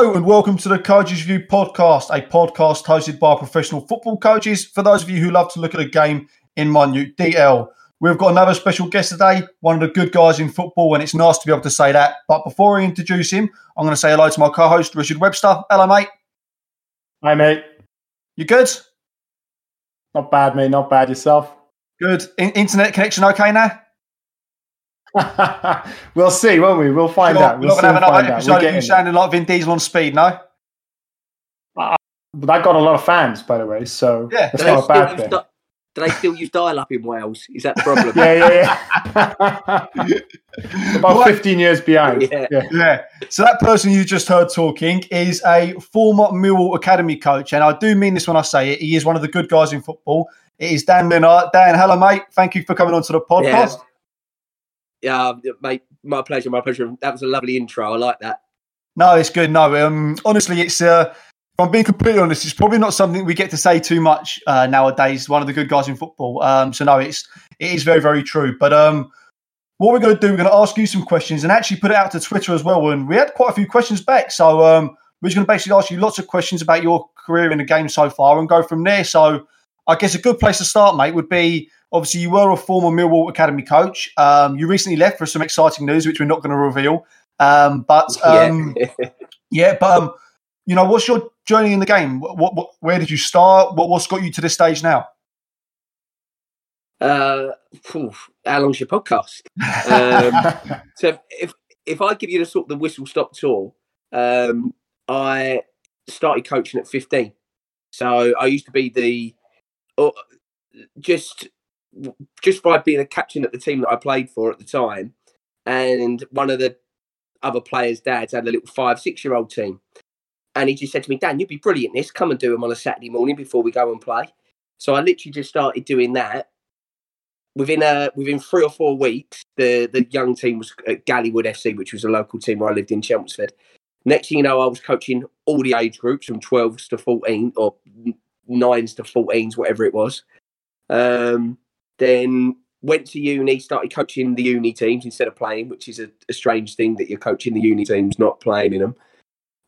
Hello and welcome to the Coaches View podcast, a podcast hosted by professional football coaches. For those of you who love to look at a game in minute detail, we've got another special guest today, one of the good guys in football, and it's nice to be able to say that. But before I introduce him, I'm going to say hello to my co-host Richard Webster. Hello, mate. Hi, mate. You good? Not bad, mate. Not bad. Yourself? Good. In- internet connection okay now? we'll see, won't we? We'll find We're out. We'll we're not going to have soon another find out. episode We're of you getting sounding like Vin Diesel on speed, no? there. But that got a lot of fans, by the way, so Yeah. that's Do they, not a still bad use thing. di- do they still use dial up in Wales? Is that the problem? Yeah, yeah, yeah. About What? 15 years behind. Yeah. yeah. Yeah. So that person you just heard talking is a former Millwall Academy coach, and I do mean this when I say it. He is one of the good guys in football. It is Dan Linnart. Dan, hello, mate. Thank you for coming on to the podcast. Yeah, mate, my pleasure, my pleasure. That was a lovely intro. I like that. No, it's good. No, um, honestly, it's. Uh, if I'm being completely honest, it's probably not something we get to say too much uh, nowadays. One of the good guys in football. Um, so no, it's it is very very true. But um, what we're going to do, we're going to ask you some questions and actually put it out to Twitter as well. And we had quite a few questions back, so um, we're just going to basically ask you lots of questions about your career in the game so far and go from there. So I guess a good place to start, mate, would be obviously you were a former Millwall Academy coach. Um, you recently left for some exciting news, which we're not going to reveal. Um, but um, yeah. yeah, but um, you know, what's your journey in the game? What, what, where did you start? What, what's got you to this stage now? uh, phew, how long's your podcast? Um, so if if I give you the sort of the whistle stop tour, um, I started coaching at 15. So I used to be the uh, just just by being a captain at the team that I played for at the time, and one of the other players' dads had a little five six year old team, and he just said to me, "Dan, you'd be brilliant. This come and do them on a Saturday morning before we go and play." So I literally just started doing that. Within a within three or four weeks, the the young team was at Gallywood FC, which was a local team where I lived in Chelmsford. Next thing you know, I was coaching all the age groups from 12s to 14 or nines to 14s, whatever it was. Um, then went to uni, started coaching the uni teams instead of playing, which is a, a strange thing that you're coaching the uni teams, not playing in them.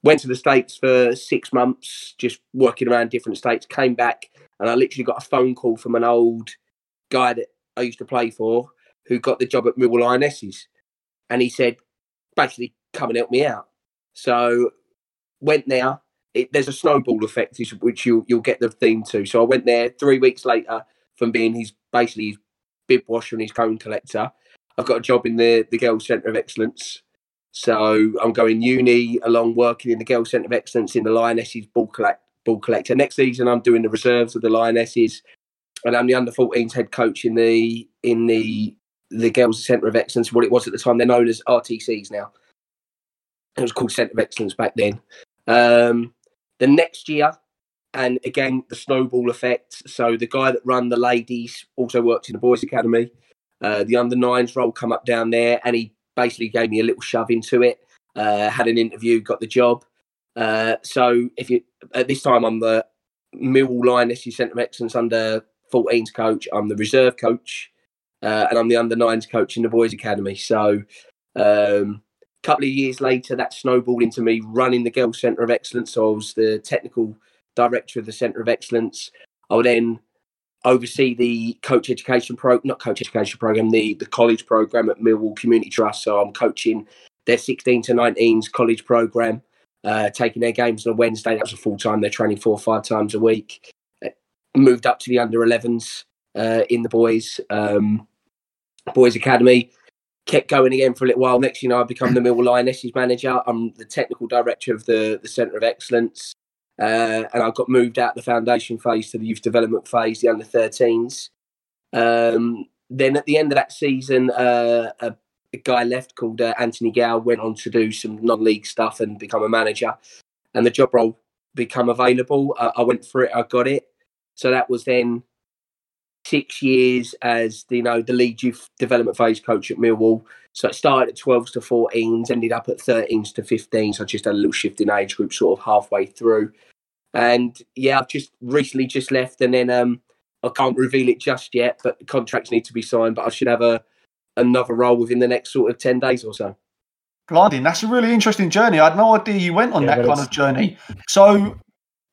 Went to the States for six months, just working around different states, came back, and I literally got a phone call from an old guy that I used to play for who got the job at Millwall Lionesses. And he said, basically, come and help me out. So went there. It, there's a snowball effect, which- you, you'll get the theme to. So I went there three weeks later from being his basically his bib washer and his cone collector. I've got a job in the, the Girls Centre of Excellence. So I'm going uni along working in the Girls Centre of Excellence in the Lionesses ball, collect, ball collector. Next season, I'm doing the reserves of the Lionesses, and I'm the under 14s head coach in the in the the Girls Centre of Excellence. What it was at the time, they're known as RTCs now. It was called Centre of Excellence back then. Um, the next year, and again the snowball effect. So the guy that run the ladies also worked in the boys' academy. Uh, the under nines role come up down there, and he basically gave me a little shove into it. Uh, had an interview, got the job. Uh, so if you at this time I'm the Millwall Lionesses Centre of Excellence under 14s coach. I'm the reserve coach, uh, and I'm the under nines coach in the boys' academy. So um, a couple of years later, that snowballed into me running the girls' centre of excellence. So I was the technical director of the centre of excellence. I would then oversee the coach education pro, not coach education program, the the college program at Millwall Community Trust. So I'm coaching their 16 to 19s college program, uh, taking their games on a Wednesday. That was a full time. They're training four or five times a week. Uh, moved up to the under 11s uh, in the boys um, boys academy kept going again for a little while. Next, you know, I become the Millwall Lionesses manager. I'm the technical director of the the Centre of Excellence, uh, and I got moved out the foundation phase to the youth development phase, the under 13s. Um, then at the end of that season, uh, a, a guy left called uh, Anthony Gow went on to do some non-league stuff and become a manager, and the job role become available. I, I went for it, I got it. So that was then six years as the, you know the lead youth development phase coach at Millwall. So it started at 12s to 14s, ended up at 13s to 15s. So I just had a little shift in age group sort of halfway through. And yeah, I've just recently just left and then um I can't reveal it just yet, but contracts need to be signed. But I should have a another role within the next sort of 10 days or so. Blinding. That's a really interesting journey. I had no idea you went on Yeah, that kind it's- of journey. So,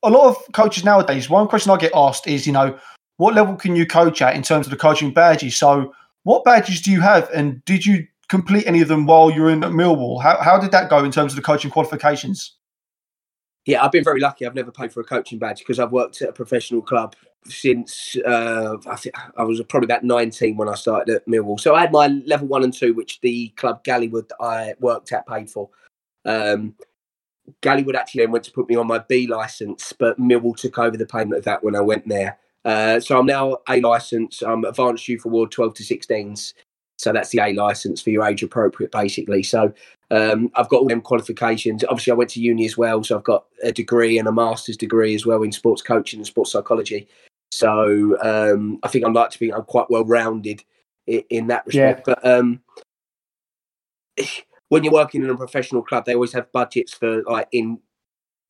a lot of coaches nowadays, one question I get asked is, you know, what level can you coach at in terms of the coaching badges? So, what badges do you have, and did you complete any of them while you're in Millwall? How, how did that go in terms of the coaching qualifications? Yeah, I've been very lucky. I've never paid for a coaching badge because I've worked at a professional club since uh, I think I was probably about 19 when I started at Millwall. So I had my level one and two, which the club Gallywood that I worked at paid for. Um, Gallywood actually then went to put me on my B license, but Millwall took over the payment of that when I went there. Uh, so I'm now A license. I'm Advanced Youth Award 12 to 16s. So that's the A license for your age appropriate, basically. So um, I've got all them qualifications. Obviously, I went to uni as well, so I've got a degree and a master's degree as well in sports coaching and sports psychology. So um, I think I'd like to think I'm quite well rounded in, in that respect. But um, when you're working in a professional club, they always have budgets for like in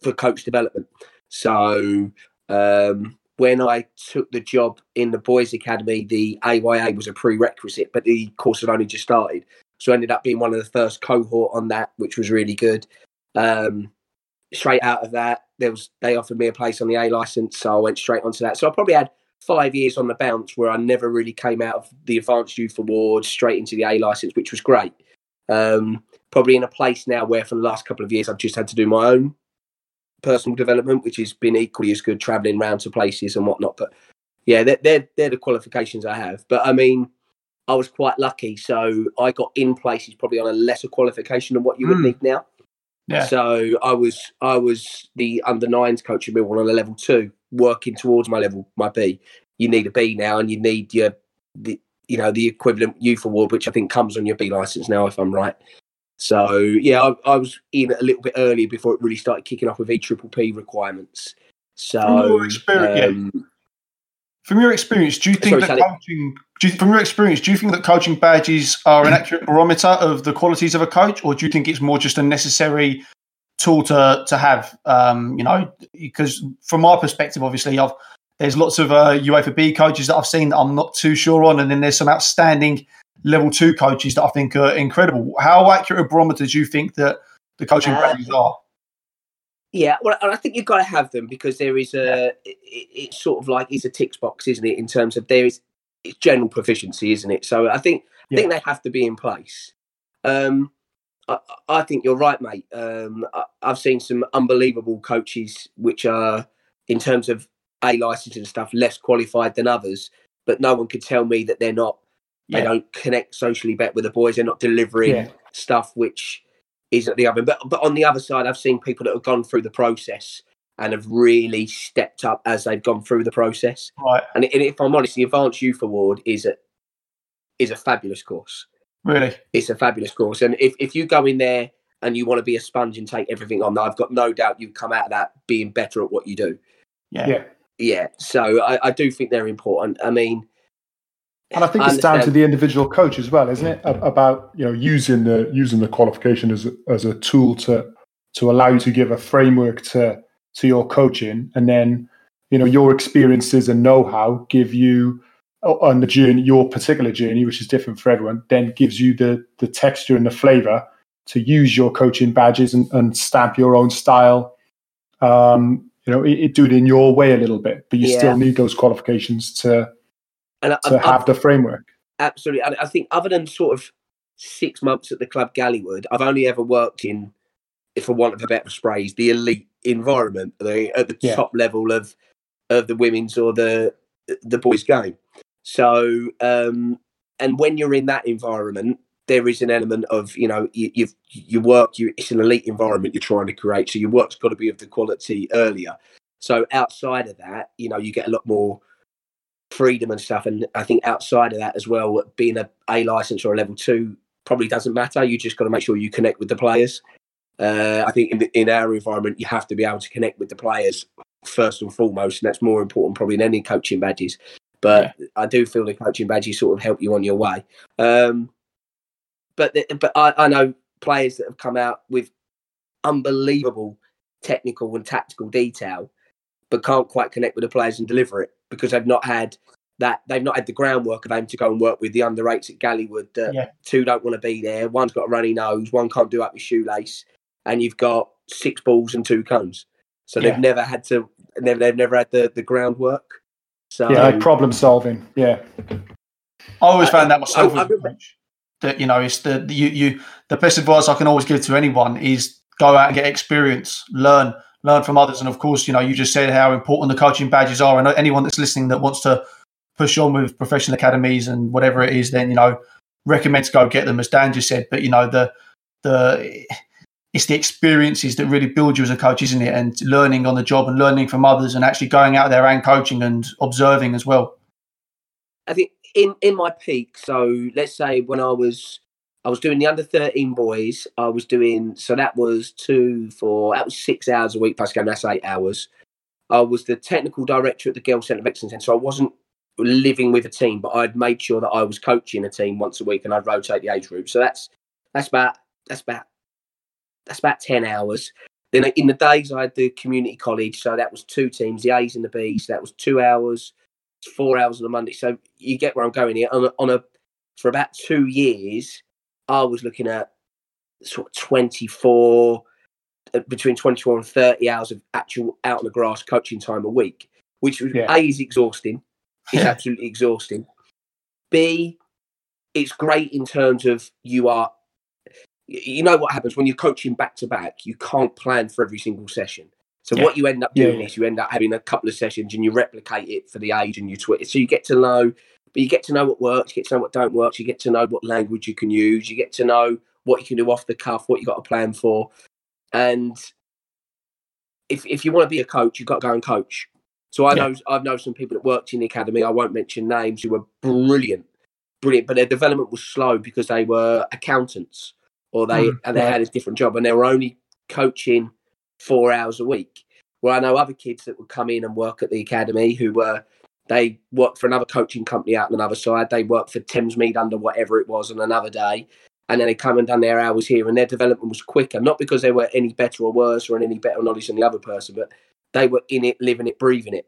for coach development. So um, when I took the job in the boys' academy, the AYA was a prerequisite, but the course had only just started. So I ended up being one of the first cohort on that, which was really good. Um, straight out of that, there was they offered me a place on the A license, so I went straight onto that. So I probably had five years on the bounce where I never really came out of the Advanced Youth Award straight into the A license, which was great. Um, probably in a place now where for the last couple of years I've just had to do my own personal development, which has been equally as good traveling around to places and whatnot. But yeah, they're, they're, they're the qualifications I have. But I mean, I was quite lucky. So I got in places probably on a lesser qualification than what you would Mm. need now. Yeah. So I was I was the under nines coach at Millwall on a level two, working towards my level, my B. You need a B now, and you need your the you know the equivalent youth award, which I think comes on your B license now, if I'm right. So yeah, I, I was in a little bit earlier before it really started kicking off with E triple P requirements. So From your experience- yeah. um, From your experience, do you think Sorry, that Sally. coaching? Do you, from your experience, do you think that coaching badges are an accurate barometer of the qualities of a coach, or do you think it's more just a necessary tool to to have? Um, you know, because from my perspective, obviously, I've there's lots of uh, UEFA B coaches that I've seen that I'm not too sure on, and then there's some outstanding level two coaches that I think are incredible. How accurate a barometer do you think that the coaching Uh, are? Yeah, well, I think you've got to have them because there is a. It, it's sort of like it's a tick box, isn't it? In terms of there is it's general proficiency, isn't it? So I think I think they have to be in place. Um, I, I think you're right, mate. Um, I, I've seen some unbelievable coaches which are, in terms of a license and stuff, less qualified than others. But no one could tell me that they're not. They don't connect socially better with the boys. They're not delivering Yeah. stuff which isn't the other. But but on the other side, I've seen people that have gone through the process and have really stepped up as they've gone through the process. Right, And, and if I'm honest, the Advanced Youth Award is a is a fabulous course. really? It's a fabulous course, and if if you go in there and you want to be a sponge and take everything on, I've got no doubt you come out of that being better at what you do. Yeah. Yeah. Yeah, so I, I do think they're important. I mean, And I think it's down to the individual coach as well, isn't it? About you know using the using the qualification as a, as a tool to to allow you to give a framework to to your coaching, and then you know your experiences and know how give you on the journey your particular journey, which is different for everyone. Then gives you the the texture and the flavor to use your coaching badges and, and stamp your own style. Um, you know, it, it, do it in your way a little bit, but you Yeah. still need those qualifications to and I, to I- have the framework. absolutely. And I think other than sort of six months at the club Gallywood, I've only ever worked in, for want of a better phrase, the elite environment, the, at the Yeah. top level of of the women's or the the boys' game. So, um, and when you're in that environment, there is an element of you know you you've, you work you it's an elite environment you're trying to create, so your work's got to be of the quality earlier. So outside of that, you know, you get a lot more freedom and stuff. And I think outside of that as well, being a A license or a level two probably doesn't matter. You just got to make sure you connect with the players. Uh, I think in, the, in our environment, you have to be able to connect with the players first and foremost, and that's more important probably than any coaching badges. But I do feel the coaching badges sort of help you on your way. Um, but the, but I, I know players that have come out with unbelievable technical and tactical detail, but can't quite connect with the players and deliver it because they've not had that they've not had the groundwork of aim to go and work with the under eights at Gallywood. That Yeah. two don't want to be there. One's got a runny nose. One can't do up his shoelace, and you've got six balls and two cones. So Yeah. they've never had to. They've, they've never had the, the groundwork. So Yeah, like problem solving. Yeah. I always I- found that myself. I- I as a remember- coach. That you know, it's the the- you you the best advice I can always give to anyone is go out and get experience, learn, learn from others, and of course, you know, you just said how important the coaching badges are. And anyone that's listening that wants to push on with professional academies and whatever it is, then you know, recommend to go get them, as Dan just said. But you know, the the it's the experiences that really build you as a coach, isn't it? And learning on the job and learning from others, and actually going out there and coaching and observing as well. I think in in my peak. So let's say when I was I was doing the under thirteen boys. I was doing so that was two for that was six hours a week plus game. That's eight hours. I was the technical director at the Girls Centre of Excellence, so I wasn't living with a team, but I'd made sure that I was coaching a team once a week, and I'd rotate the age group. So that's that's about that's about that's about ten hours. Then in the days I had the community college, so that was two teams, the A's and the B's. That was two hours four hours on a Monday. So you get where I'm going here. On a, on a for about two years, I was looking at sort of 24 uh, between 24 and 30 hours of actual out on the grass coaching time a week, which was Yeah. a is exhausting. It's absolutely exhausting. B, it's great in terms of you are. You know what happens when you're coaching back to back. You can't plan for every single session. So Yeah. what you end up doing yeah. is you end up having a couple of sessions and you replicate it for the age and you twit. So you get to know, but you get to know what works, you get to know what don't work, you get to know what language you can use, you get to know what you can do off the cuff, what you got to plan for, and if if you want to be a coach, you've got to go and coach. So I Yeah. know I've known some people that worked in the academy. I won't mention names who were brilliant, brilliant, but their development was slow because they were accountants or they Mm, and they right. had a different job and they were only coaching four hours a week. Well, I know other kids that would come in and work at the academy who were they worked for another coaching company out on another side. They worked for Thamesmead under whatever it was on another day. And then they come and done their hours here and their development was quicker, not because they were any better or worse or any better knowledge than the other person, but they were in it, living it, breathing it.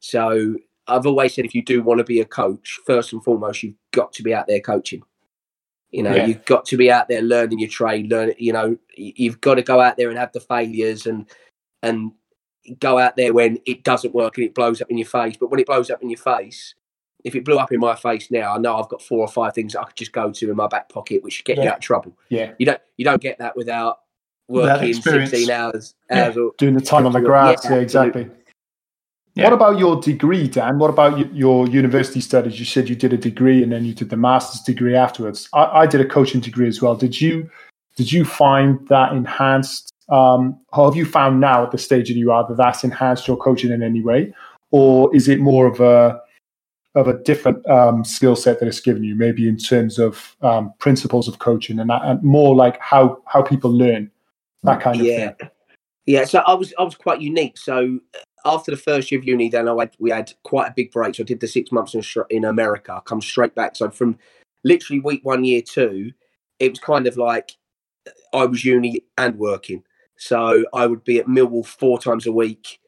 So I've always said if you do want to be a coach, first and foremost, you've got to be out there coaching. You know, Yeah. you've got to be out there learning your trade, learn you know, you've got to go out there and have the failures and and go out there when it doesn't work and it blows up in your face. But when it blows up in your face, if it blew up in my face now, I know I've got four or five things that I could just go to in my back pocket, which should get you out of trouble. Yeah. You don't you don't get that without working sixteen hours. Yeah. hours or, Doing the time on the grass. Yeah, absolutely. exactly. Yeah. What about your degree, Dan? What about your university studies? You said you did a degree and then you did the master's degree afterwards. I, I did a coaching degree as well. Did you did you find that enhanced? Um, how have you found now at the stage that you are that that's enhanced your coaching in any way, or is it more of a of a different um, skill set that it's given you, maybe in terms of um, principles of coaching and, that, and more like how how people learn that kind of yeah. thing? Yeah, so I was I was quite unique. So uh, after the first year of uni, then I had, we had quite a big break. So I did the six months in, in America. I come straight back. So from literally week one, year two, it was kind of like I was uni and working. So I would be at Millwall four times a week,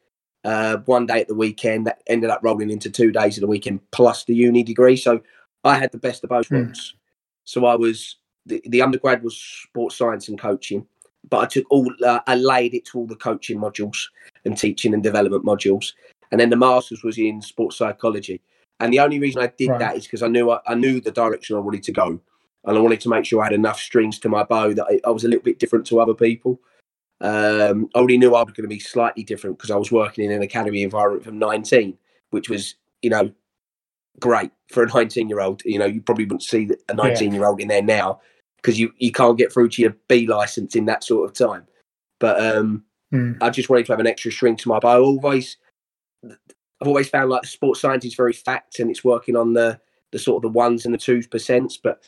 uh, one day at the weekend. That ended up rolling into two days of the weekend plus the uni degree. So I had the best of both Hmm. worlds. So I was the, the undergrad was sports science and coaching, but I took all uh, I laid it to all the coaching modules and teaching and development modules, and then the masters was in sports psychology. And the only reason I did Right. that is because I knew I, I knew the direction I wanted to go, and I wanted to make sure I had enough strings to my bow that I, I was a little bit different to other people. Um, I already knew I was going to be slightly different because I was working in an academy environment from 19, which was, you know, great for a 19 year old. You know, you probably wouldn't see a 19 year old in there now because you, you can't get through to your B license in that sort of time. But um, Hmm. I just wanted to have an extra string to my bow. I always, I've always found like the sports science is very fact and it's working on the the sort of the ones and the twos percents, but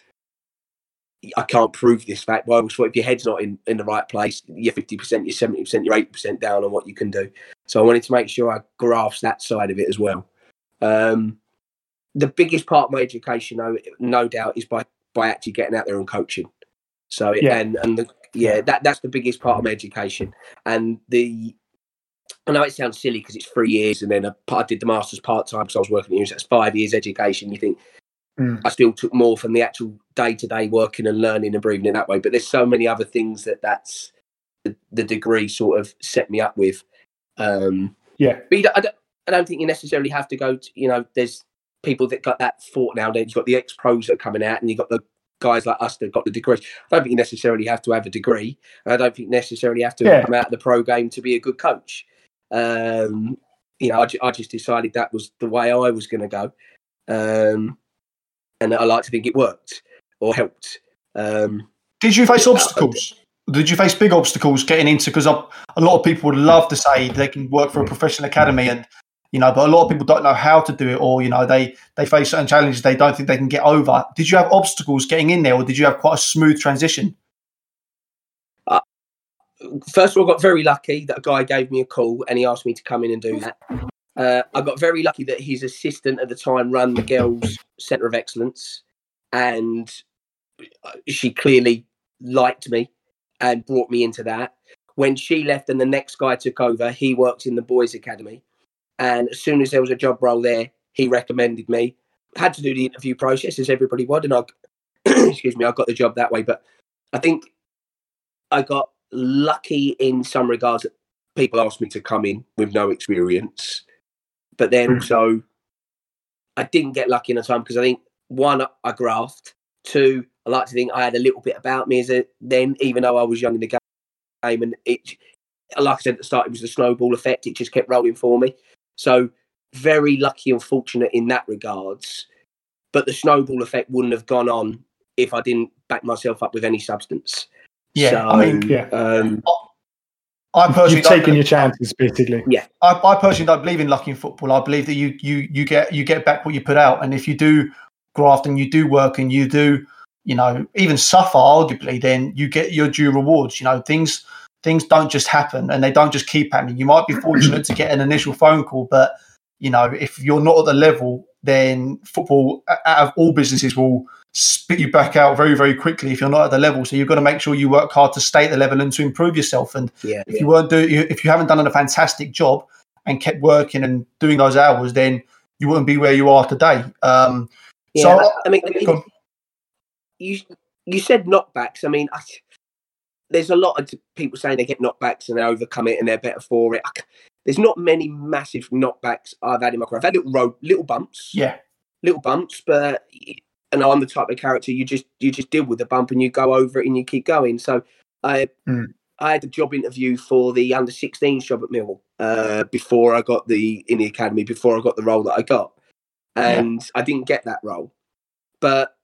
I can't prove this fact. But I if your head's not in, in the right place, you're fifty percent, you're seventy percent, you're eighty percent down on what you can do. So I wanted to make sure I grasped that side of it as well. Um, the biggest part of my education, no, no doubt, is by by actually getting out there and coaching. So Yeah. and and the, yeah, that that's the biggest part of my education, and the I know it sounds silly because it's three years, and then I, I did the masters part time because I was working at uni. So that's five years education. You think Mm. I still took more from the actual day to day working and learning and breathing in that way. But there's so many other things that that's the, the degree sort of set me up with. Um, Yeah. but don't, I, don't, I don't think you necessarily have to go. To, you know, there's people that got that thought nowadays. You've got the ex pros that are coming out, and you've got the guys like us that got the degree. I don't think you necessarily have to have a degree. and I don't think you necessarily have to Yeah. come out of the pro game to be a good coach. Um, you know, I, I just decided that was the way I was going to go. Um, and I like to think it worked or helped. Um, Did you face obstacles? Did you face big obstacles getting into? Because a a lot of people would love to say they can work for a professional academy, and you know, but a lot of people don't know how to do it, or you know, they they face certain challenges they don't think they can get over. Did you have obstacles getting in there, or did you have quite a smooth transition? first of all, I got very lucky that a guy gave me a call and he asked me to come in and do that. Uh, I got very lucky that his assistant at the time ran the girls' centre of excellence, and she clearly liked me and brought me into that. When she left and the next guy took over, he worked in the boys' academy, and as soon as there was a job role there, he recommended me. Had to do the interview process as everybody would, and I, excuse me, I got the job that way. But I think I got lucky in some regards people asked me to come in with no experience, but then Mm. also I didn't get lucky in the time because I think one I grasped, two I like to think I had a little bit about me as a then even though I was young in the game and it like I said at the start it was the snowball effect. It just kept rolling for me. So very lucky and fortunate in that regards. But the snowball effect wouldn't have gone on if I didn't back myself up with any substance. Yeah, so, I mean, Yeah. um, I personally You've don't- taken your chances, basically. I, I personally don't believe in luck in football. I believe that you you you get you get back what you put out, and if you do graft and you do work and you do you know even suffer arguably, then you get your due rewards. You know things things don't just happen and they don't just keep happening. You might be fortunate to get an initial phone call, but you know if you're not at the level, then football out of all businesses will spit you back out very very quickly if you're not at the level. So you've got to make sure you work hard to stay at the level and to improve yourself and yeah, if you weren't doing if you haven't done a fantastic job and kept working and doing those hours then you wouldn't be where you are today um yeah. so I, I mean, on. you you said knockbacks. I mean, I, there's a lot of people saying they get knockbacks and they overcome it and they're better for it. I there's not many massive knockbacks I've had in my career. I've had little road, little bumps, yeah little bumps, but and I'm the type of character you just you just deal with the bump and you go over it and you keep going. So I Mm. I had a job interview for the under 16s job at Millwall uh, before I got the in the academy before I got the role that I got, and I didn't get that role, but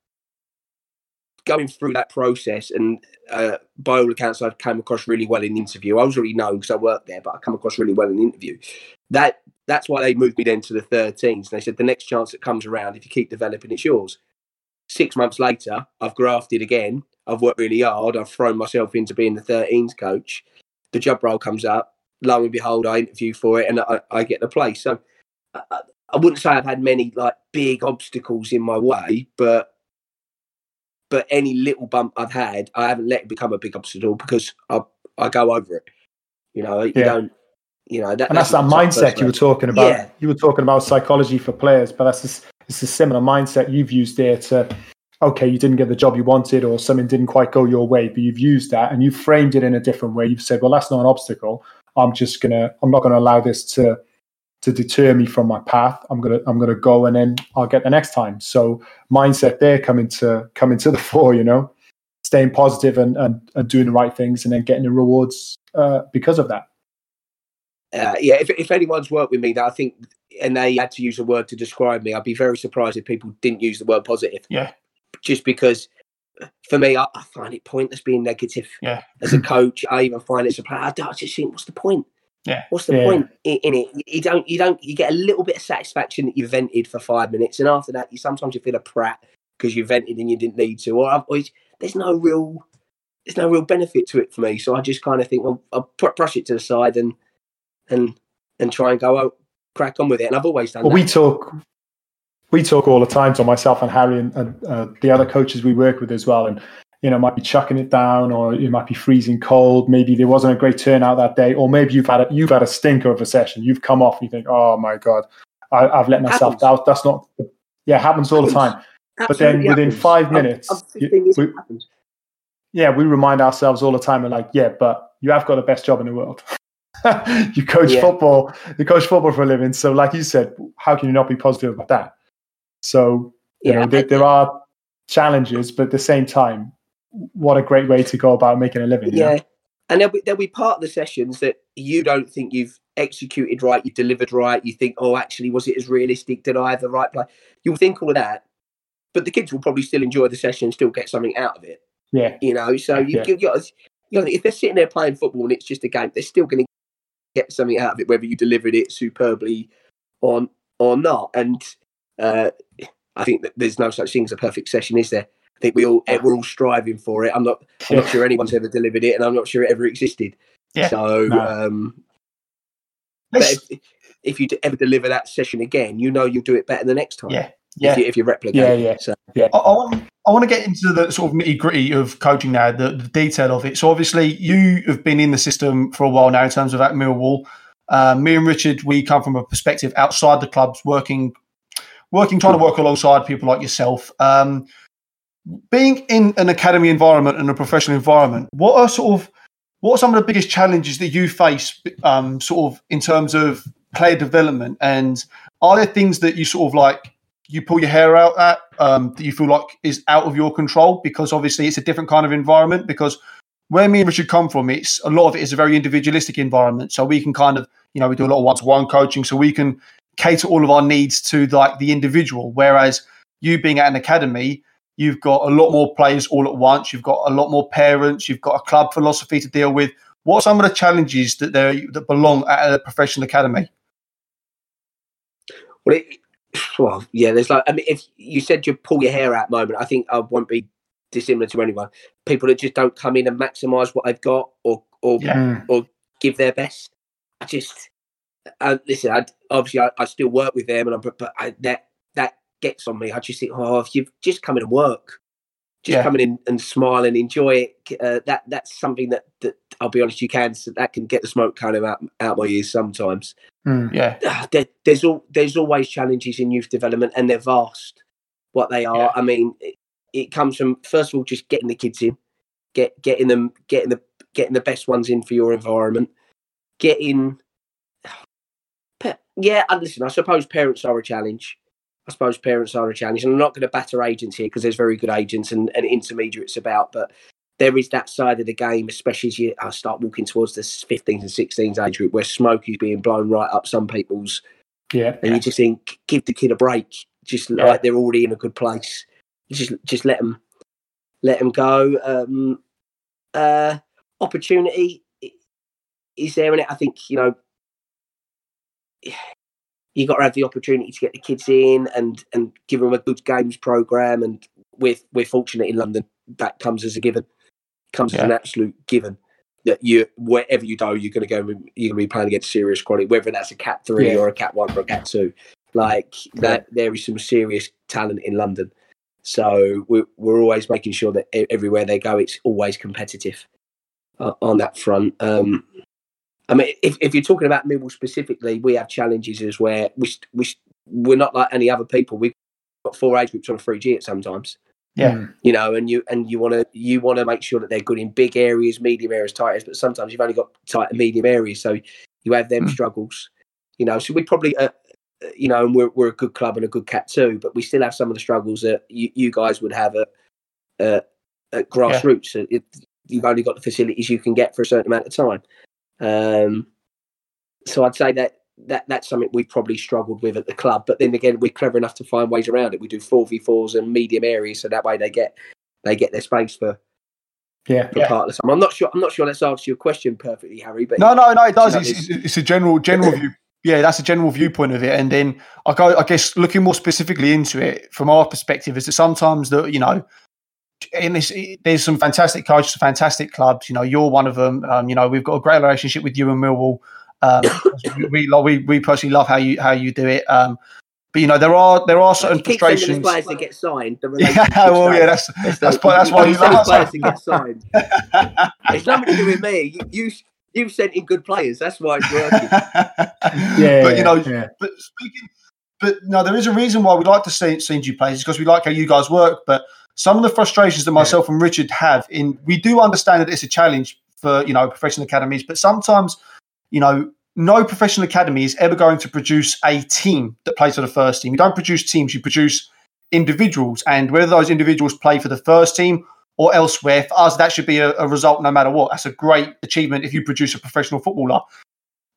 going through that process and uh, by all accounts I came across really well in the interview. I was already known because I worked there, but I come across really well in the interview. That that's why they moved me then to the 13s. And they said the next chance that comes around, if you keep developing, it's yours. Six months later, I've grafted again. I've worked really hard. I've thrown myself into being the 13s coach. The job role comes up. Lo and behold, I interview for it and I, I get the place. So I, I- wouldn't say I've had many like big obstacles in my way, but but any little bump I've had, I haven't let it become a big obstacle because I I go over it. You know, you Yeah. don't. You know, that, and that's that the mindset you were talking about. Yeah. You were talking about psychology for players, but that's just, it's a similar mindset you've used there to, okay, you didn't get the job you wanted or something didn't quite go your way, but you've used that and you've framed it in a different way. You've said, well, that's not an obstacle. I'm just gonna, I'm not gonna allow this to to deter me from my path. I'm gonna, I'm gonna go and then I'll get the next time. So mindset there coming to coming to the fore, you know, staying positive and and, and doing the right things and then getting the rewards uh, because of that. uh, yeah, if, if anyone's worked with me that I think, and they had to use a word to describe me, I'd be very surprised if people didn't use the word positive. Yeah. Just because for me, I, I find it pointless being negative. Yeah. As a coach, I even find it as a player, I, don't- I just think, what's the point? Yeah. What's the Yeah. point in, in it? You don't, you don't, you get a little bit of satisfaction that you vented for five minutes, and after that, you sometimes you feel a prat because you vented and you didn't need to, or, or it's- there's no real, there's no real benefit to it for me. So I just kind of think, well, I'll put, brush it to the side and and and try and go out, crack on with it. And I've always done Well, we talk, we talk all the time to myself and Harry and, and uh, the other coaches we work with as well. And you know, might be chucking it down, or it might be freezing cold. Maybe there wasn't a great turnout that day, or maybe you've had a, you've had a stinker of a session. You've come off and you think, oh my god, I, have let myself down. That's not, yeah, happens all the time. Absolutely but then within happens. five I'm- minutes, I'm you- we- yeah, we remind ourselves all the time, and like, yeah, but you have got the best job in the world. you coach Yeah. football, you coach football for a living. So, like you said, how can you not be positive about that? So, you Yeah, know, there, there are challenges, but at the same time, what a great way to go about making a living. you know? Yeah. And there'll be, there'll be part of the sessions that you don't think you've executed right, you've delivered right. You think, oh, actually, was it as realistic? Did I have the right play? You'll think all of that, but the kids will probably still enjoy the session, still get something out of it. yeah, You know, so you, Yeah. you, you, you know, if they're sitting there playing football and it's just a game, they're still going to get something out of it, whether you delivered it superbly or or not. And uh, I think that there's no such thing as a perfect session, is there? I think we all we're all striving for it. I'm not I'm not sure anyone's ever delivered it, and I'm not sure it ever existed. Yeah. So, No. um, but if, if you ever deliver that session again, you know you'll do it better the next time. yeah, yeah. If you, if you replicate. Yeah, it. yeah. So, I, I want I want to get into the sort of nitty gritty of coaching now, the, the detail of it. So obviously, you have been in the system for a while now in terms of at Millwall. Um, me and Richard, we come from a perspective outside the clubs, working, working, trying to work alongside people like yourself. Um, being in an academy environment and a professional environment, what are sort of what are some of the biggest challenges that you face, um, sort of in terms of player development, and are there things that you sort of like you pull your hair out at um, that you feel like is out of your control because obviously it's a different kind of environment because where me and Richard come from it's a lot of it is a very individualistic environment. So we can kind of you know we do a lot of one-to-one coaching so we can cater all of our needs to like the individual. Whereas you being at an academy you've got a lot more players all at once. You've got a lot more parents. You've got a club philosophy to deal with. What are some of the challenges that there that belong at a professional academy? Well, it, well, yeah. There's like, I mean, if you said you pull your hair out moment, I think I won't be dissimilar to anyone. People that just don't come in and maximise what they've got, or or Yeah. Mm. give their best. I just uh, listen. I obviously I, I still work with them, and I'm, but but I, that that gets on me. I just think, oh, if you've just come in and work, just Yeah. coming in and smile and enjoy it. Uh, that that's something that that I'll be honest, you can so that can get the smoke kind of out out my ears sometimes. Mm. yeah Ah, there, there's all there's always challenges in youth development, and they're vast. What they are, Yeah. I mean, it, it comes from first of all just getting the kids in, get getting them, getting the getting the best ones in for your environment, getting. Pa- Yeah, and listen, I suppose parents are a challenge. I suppose parents are a challenge, and I'm not going to batter agents here because there's very good agents and, and intermediates about, but there is that side of the game, especially as you I start walking towards the 15s and 16s age group where smoke is being blown right up some people's, Yeah, and you just think, give the kid a break, just Yeah. like they're already in a good place. Just, just let them, let them go. Um, uh, opportunity is there in it. I think you know, you got to have the opportunity to get the kids in and and give them a good games program. And we're we're fortunate in London that comes as a given, comes as an absolute given. That you wherever you go, you're going to go. You're going to be playing against serious quality, whether that's a cat three Yeah. or a cat one or a cat two. Like that, there is some serious talent in London. So we're we're always making sure that everywhere they go, it's always competitive uh, on that front. Um, I mean, if, if you're talking about Millwall specifically, we have challenges as where we, we, we're not like any other people. We've got four age groups on a three G at sometimes, Yeah. Mm. you know, and you and you want to you want to make sure that they're good in big areas, medium areas, tight areas. But sometimes you've only got tight and medium areas, so you have them Mm. struggles, you know. So we probably. Uh, uh, you know, and we're we're a good club and a good cat two, but we still have some of the struggles that you, you guys would have at uh, at grassroots. So It, you've only got the facilities you can get for a certain amount of time. Um, so I'd say that that that's something we've probably struggled with at the club. But then again, we're clever enough to find ways around it. We do four v fours and medium areas, so that way they get they get their space for, yeah, for part of the time. I'm not sure. I'm not sure. Let's answer your question perfectly, Harry. But No, no, no. It does. know, It's, it's, it's a general, general view. Yeah, that's a general viewpoint of it. And then I go, I guess, looking more specifically into it from our perspective, is that sometimes that you know, in this, there's some fantastic coaches, fantastic clubs. You know, you're one of them. Um, you know, we've got a great relationship with you and Millwall. Um, we, we we we personally love how you how you do it. Um, but you know there are there are certain You keep frustrations. players that get signed. The Yeah, relationship well, stays. yeah, that's that's So why that's why you send love players us. to get signed. It's nothing to do with me. You, you you've sent in good players. That's why it's working. Yeah, but you know, yeah. but speaking, but no, there is a reason why we like to see send you plays because we like how you guys work. But some of the frustrations that myself and Richard have in, we do understand that it's a challenge for you know professional academies, but sometimes you know. No professional academy is ever going to produce a team that plays for the first team. You don't produce teams; you produce individuals, and whether those individuals play for the first team or elsewhere, for us, that should be a, a result no matter what. That's a great achievement if you produce a professional footballer.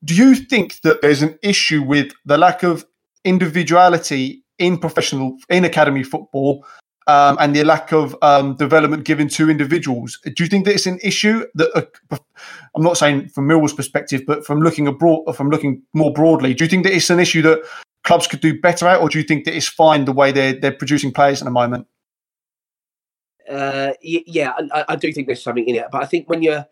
Do you think that there's an issue with the lack of individuality in professional, in academy football, um, and the lack of um, development given to individuals? Do you think that it's an issue that uh, I'm not saying from Millwall's perspective, but from looking abroad, from looking more broadly, do you think that it's an issue that clubs could do better at, or do you think that it's fine the way they're they're producing players at the moment? Uh, yeah, I, I do think there's something in it, but I think when you're,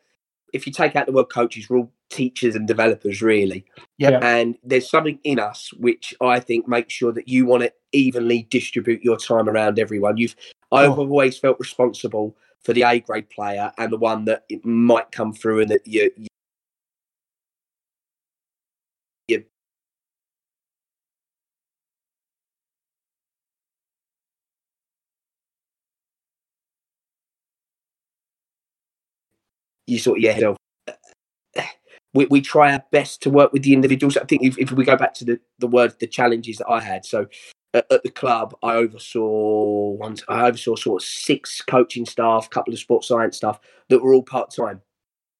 if you take out the word coaches, we're all teachers and developers, really. Yeah. And there's something in us which I think makes sure that you want to evenly distribute your time around everyone. You've, oh. I've Oh. always felt responsible for the A grade player and the one that it might come through and that you. you you- you sort of yeah. We, we try our best to work with the individuals. I think if, if we go back to the, the word the challenges that I had, so at, at the club I oversaw one I oversaw sort of six coaching staff, a couple of sports science staff that were all part time.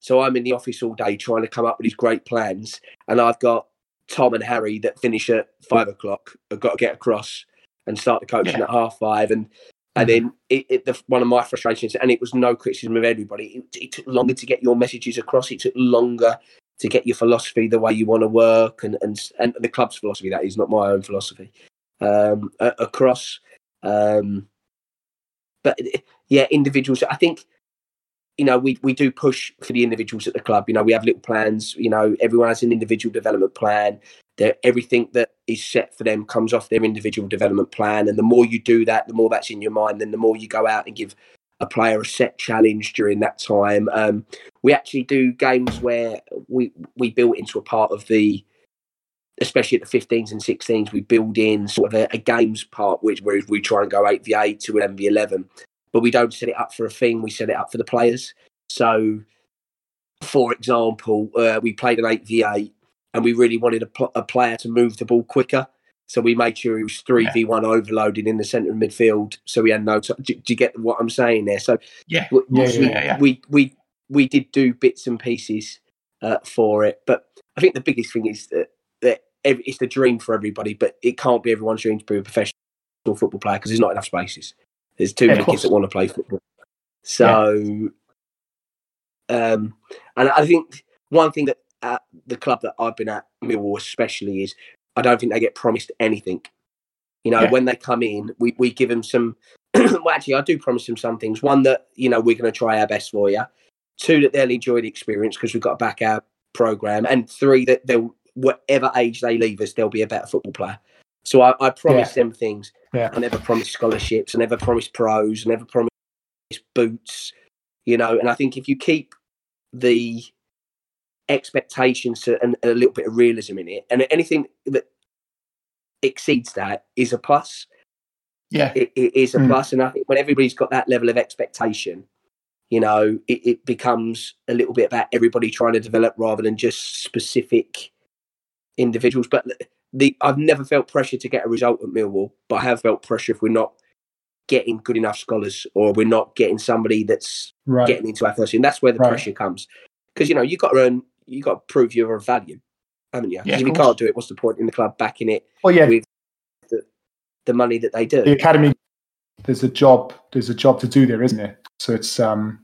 So I'm in the office all day trying to come up with these great plans, and I've got Tom and Harry that finish at five o'clock. I've got to get across and start the coaching Yeah. at half five, and and then it, it, the, one of my frustrations, and it was no criticism of everybody. It, it took longer to get your messages across. It took longer to get your philosophy the way you want to work, and and and the club's philosophy. That is not my own philosophy. Um, across, um, but yeah, individuals. I think you know we we do push for the individuals at the club. You know, we have little plans. You know, everyone has an individual development plan. That everything that is set for them comes off their individual development plan, and the more you do that, the more that's in your mind. Then the more you go out and give a player a set challenge during that time. Um, we actually do games where we we build into a part of the especially at the 15s and 16s we build in sort of a, a games part which where we try and go 8v8 to 11v11 but we don't set it up for a thing we set it up for the players so for example uh, we played an 8v8 and we really wanted a, pl- a player to move the ball quicker so we made sure he was 3v1 overloaded in the centre of midfield so we had no t- do, do you get what i'm saying there so Yeah. we, Yeah, we, yeah, yeah. we we we did do bits and pieces uh, for it, but I think the biggest thing is that that ev- it's the dream for everybody, but it can't be everyone's dream to be a professional football player because there's not enough spaces. There's too many kids that want to play football. So, um, and I think one thing that at the club that I've been at, mm. Millwall especially, is I don't think they get promised anything. You know, Yeah. when they come in, we, we give them some. well, actually, I do promise them some things. One that you know we're going to try our best for you. Two that they'll enjoy the experience because we've got to back our program, and three that they'll whatever age they leave us, they'll be a better football player. So I, I promise them things. Yeah. I never promised scholarships. I never promise pros. I never promise boots. You know, and I think if you keep the expectations to, and a little bit of realism in it, and anything that exceeds that is a plus. Yeah. It, it is a Mm. plus, and I think when everybody's got that level of expectation, you know, it, it becomes a little bit about everybody trying to develop rather than just specific individuals. But the I've never felt pressure to get a result at Millwall, but I have felt pressure if we're not getting good enough scholars or we're not getting somebody that's Right. getting into our first team. That's where the Right. pressure comes. Because you know, you've got to earn you got to prove you're of value, haven't you? 'Cause Yeah, if you course. can't do it, what's the point in the club backing it Well, yeah, with the, the money that they do? the academy. There's a job. There's a job to do there, isn't it? So it's. um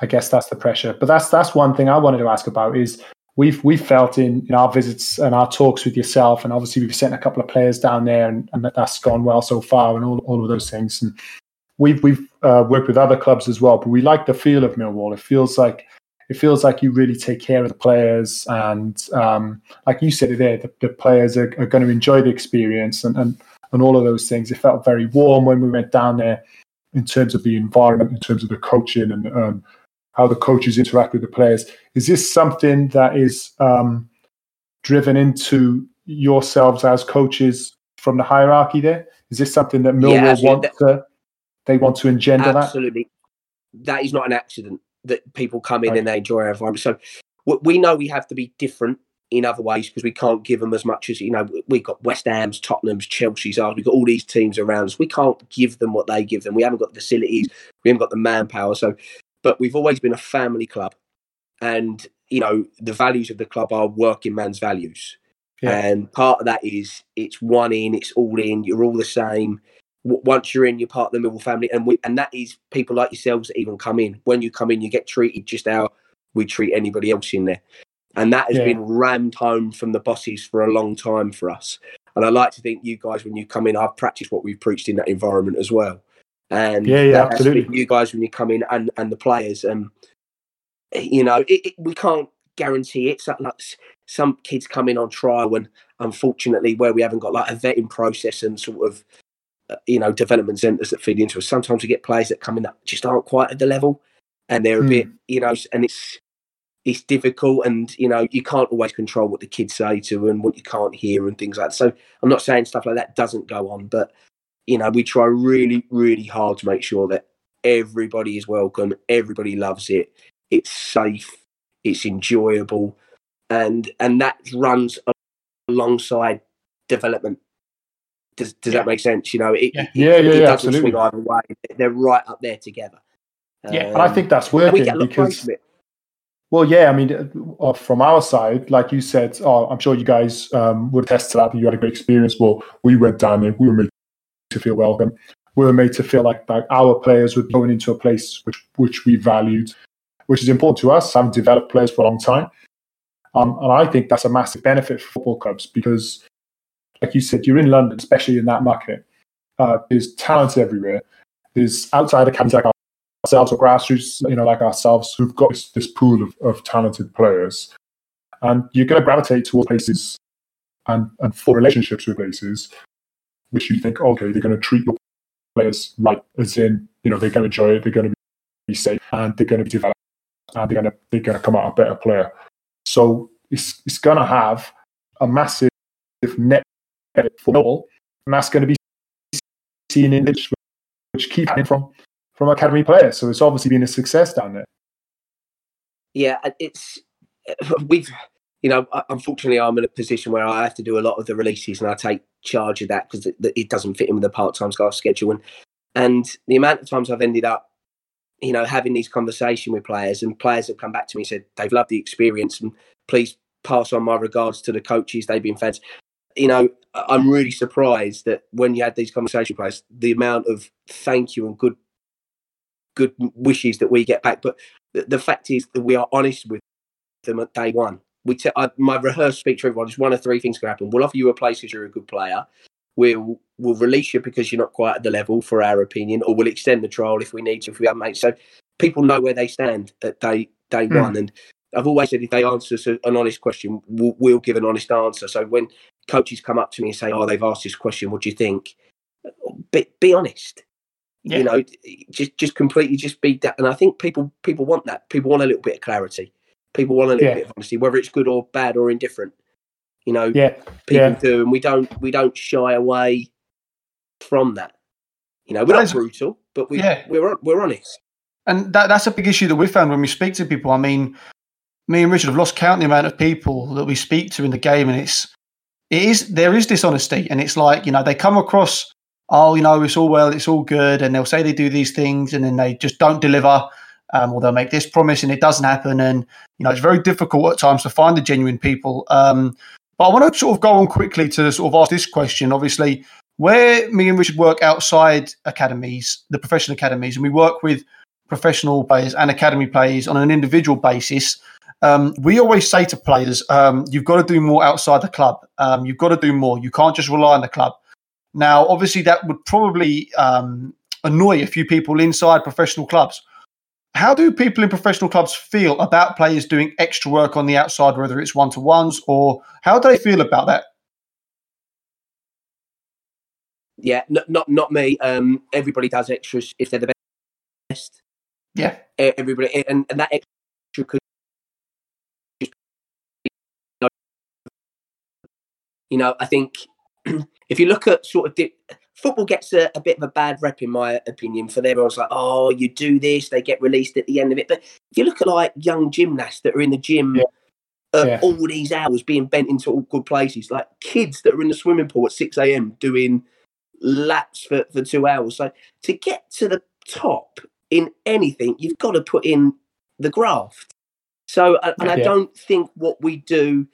I guess that's the pressure. But that's that's one thing I wanted to ask about is we've we've felt in, in our visits and our talks with yourself, and obviously we've sent a couple of players down there, and, and that's gone well so far, and all all of those things. And we've we've uh, worked with other clubs as well, but we like the feel of Millwall. It feels like it feels like you really take care of the players, and um, like you said there, the, the players are, are going to enjoy the experience, and, and and all of those things. It felt very warm when we went down there in terms of the environment, in terms of the coaching and um, how the coaches interact with the players. Is this something that is um, driven into yourselves as coaches from the hierarchy there? Is this something that Millwall yeah, want that, to they want to engender absolutely. that? Absolutely. That is not an accident that people come in right. and they enjoy our environment. So we know we have to be different in other ways because we can't give them as much as you know we've got West Ham's, Tottenham's, Chelsea's, ours. we've got all these teams around us. We can't give them what they give them. We haven't got the facilities, we haven't got the manpower. So, but we've always been a family club, and you know the values of the club are working man's values. Yeah. And part of that is it's one in, it's all in. You're all the same. Once you're in, you're part of the Millwall family, and we and that is people like yourselves that even come in. When you come in, you get treated just how we treat anybody else in there. And that has yeah. been rammed home from the bosses for a long time for us. And I like to think you guys, when you come in, I've practiced what we've preached in that environment as well. And yeah, yeah, absolutely. You guys, when you come in, and and the players, and you know, it, it, we can't guarantee it. So, like, some kids come in on trial, and unfortunately, where we haven't got like a vetting process and sort of, you know, development centres that feed into us, sometimes we get players that come in that just aren't quite at the level, and they're a mm. bit, you know, and it's it's difficult and you know you can't always control what the kids say to and what you can't hear and things like that. So i'm not saying stuff like that doesn't go on but you know we try really really hard to make sure that everybody is welcome everybody loves it it's safe it's enjoyable and and that runs alongside development does, does yeah. that make sense you know it, yeah yeah, it, yeah, it doesn't absolutely. swing either way they're right up there together yeah um, and i think that's working because well, yeah, I mean, uh, from our side, like you said, oh, I'm sure you guys um, would attest to that. You had a great experience. Well, we went down there, we were made to feel welcome. We were made to feel like, like our players were going into a place which which we valued, which is important to us, having developed players for a long time. Um, and I think that's a massive benefit for football clubs because, like you said, you're in London, especially in that market. Uh, there's talent everywhere. There's outside academies like ourselves or grassroots, you know, like ourselves, who've got this, this pool of, of talented players. And you're going to gravitate towards places and, and for relationships with places which you think, okay, they're going to treat your players right, as in, you know, they're going to enjoy it, they're going to be safe, and they're going to be developed, and they're going to they're going to come out a better player. So it's it's going to have a massive net for all, and that's going to be seen in which which keep happening from from academy players. So it's obviously been a success down there. Yeah, it's we've you know unfortunately I'm in a position where I have to do a lot of the releases and I take charge of that because it, it, doesn't fit in with the part time staff schedule. And and the amount of times I've ended up you know having these conversation with players and players have come back to me and said they've loved the experience and please pass on my regards to the coaches. They've been fans. You know, I'm really surprised that when you had these conversations, players, the amount of thank you and good good wishes that we get back. But the, the fact is that we are honest with them at day one. We t- I, my rehearsed speech to everyone is one of three things can happen. We'll offer you a place because you're a good player. We'll we'll release you because you're not quite at the level, for our opinion, or we'll extend the trial if we need to, if we haven't made. So people know where they stand at day day mm. one. And I've always said if they answer an honest question, we'll, we'll, give an honest answer. So when coaches come up to me and say, "Oh, they've asked this question. What do you think?" Be, be honest. Yeah. You know, just just completely just be that. And I think people people want that. People want a little bit of clarity. People want a little yeah. bit of honesty, whether it's good or bad or indifferent. You know, yeah, people do, and we don't we don't shy away from that. You know, we're that not is, brutal, but we we're we're honest. And that that's a big issue that we found when we speak to people. I mean, me and Richard have lost count the amount of people that we speak to in the game, and it's it is there is dishonesty, and it's like you know they come across oh, you know, it's all well, it's all good, and they'll say they do these things, and then they just don't deliver, um, or they'll make this promise and it doesn't happen, and you know, it's very difficult at times to find the genuine people. Um, but I want to sort of go on quickly to sort of ask this question. Obviously, where me and Richard work outside academies, the professional academies, and we work with professional players and academy players on an individual basis. Um, we always say to players, um, you've got to do more outside the club. Um, you've got to do more. You can't just rely on the club. Now, obviously, that would probably um, annoy a few people inside professional clubs. How do people in professional clubs feel about players doing extra work on the outside, whether it's one to ones, or how do they feel about that? Yeah, not not me. Um, everybody does extras if they're the best. Yeah. Everybody, and, and that extra could you know, I think if you look at sort of di- football gets a, a bit of a bad rep in my opinion for everyone's like, oh, you do this, they get released at the end of it. But if you look at like young gymnasts that are in the gym Yeah. at Yeah. all these hours being bent into awkward places, like kids that are in the swimming pool at 6 a.m. doing laps for, for two hours. So to get to the top in anything, you've got to put in the graft. So, and and I Yeah. don't think what we do,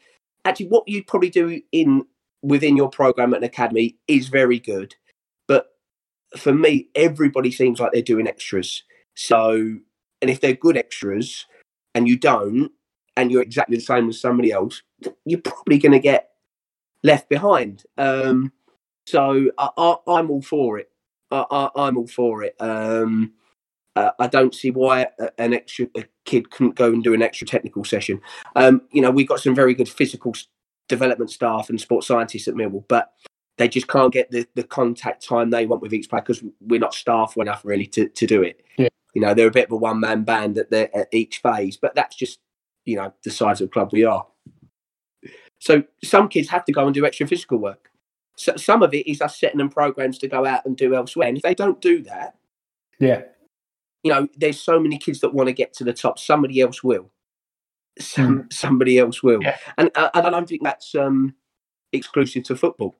actually, what you'd probably do in within your program at an academy is very good. But for me, everybody seems like they're doing extras. So, and if they're good extras and you don't, and you're exactly the same as somebody else, you're probably going to get left behind. Um, so I, I'm all for it. I, I, I'm all for it. Um, uh, I don't see why an extra a kid couldn't go and do an extra technical session. Um, you know, we've got some very good physical development staff and sports scientists at Millwall, but they just can't get the, the contact time they want with each player because we're not staffed enough really to, to do it. Yeah. You know, they're a bit of a one man band at, their, at each phase, but that's just, you know, the size of the club we are. So some kids have to go and do extra physical work. So some of it is us setting them programs to go out and do elsewhere. And if they don't do that, Yeah. You know, there's so many kids that want to get to the top. Somebody else will. Some somebody else will. Yeah. And uh, and I don't think that's um, exclusive to football.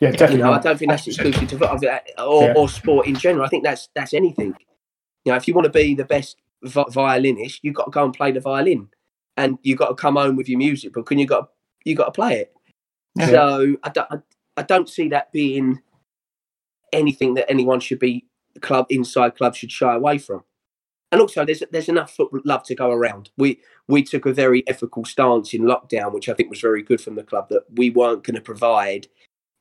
Yeah, You definitely. know, I don't think that's exclusive to football or, Yeah. or sport in general. I think that's that's anything. You know, if you want to be the best vi- violinist, you've got to go and play the violin, and you've got to come home with your music book, and you got you got to play it. Yeah. So I don't I, I don't see that being anything that anyone should be club inside club should shy away from. And also, there's there's enough football love to go around. We we took a very ethical stance in lockdown, which I think was very good from the club. That we weren't going to provide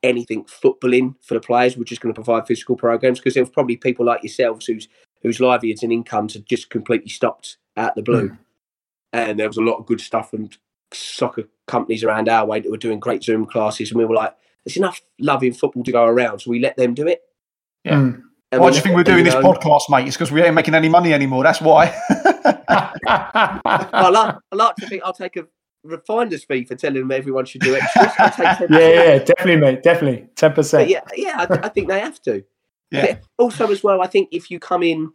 anything footballing for the players. We're just going to provide physical programs because there was probably people like yourselves whose whose livelihoods and incomes had just completely stopped out the blue. And there was a lot of good stuff from soccer companies around our way that were doing great Zoom classes, and we were like, "There's enough love in football to go around," so we let them do it. Yeah. Mm. And Why do you think we're doing this know- podcast, mate? It's because we ain't making any money anymore. That's why. I like, I like to think I'll take a refinder's fee for telling them everyone should do extras. Take 10%. yeah, yeah, definitely, mate. Definitely, ten But percent. yeah, yeah, I, I think they have to. Yeah. Also, as well, I think if you come in,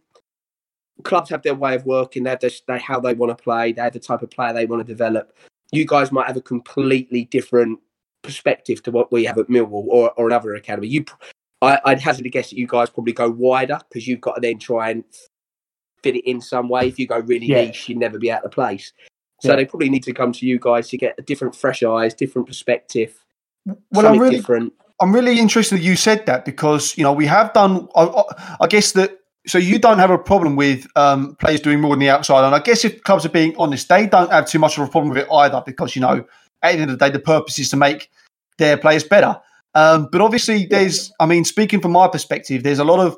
clubs have their way of working. They have their, they, how they want to play. They have the type of player they want to develop. You guys might have a completely different perspective to what we have at Millwall or, or another academy. You, I, I'd hazard a guess that you guys probably go wider because you've got to then try and fit it in some way. If you go really Yeah. niche, you'd never be out of place. So Yeah. they probably need to come to you guys to get a different, fresh eyes, different perspective, well, I'm really, different. I'm really interested that you said that because you know we have done. I, I- I guess that so you don't have a problem with um, players doing more on the outside, and I guess if clubs are being honest, they don't have too much of a problem with it either because you know at the end of the day, the purpose is to make their players better. Um, but obviously, there's. I mean, speaking from my perspective, there's a lot of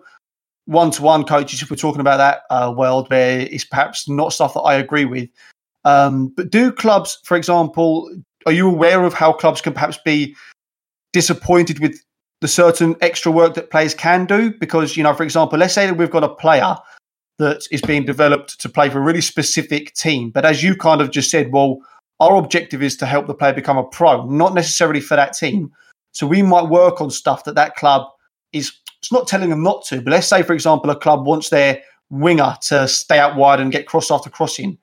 one-to-one coaches. If we're talking about that uh, world, where it's perhaps not stuff that I agree with. Um, but do clubs, for example, are you aware of how clubs can perhaps be disappointed with the certain extra work that players can do because you know for example let's say that we've got a player that is being developed to play for a really specific team but as you kind of just said well our objective is to help the player become a pro not necessarily for that team so we might work on stuff that that club is it's not telling them not to but let's say for example a club wants their winger to stay out wide and get cross after crossing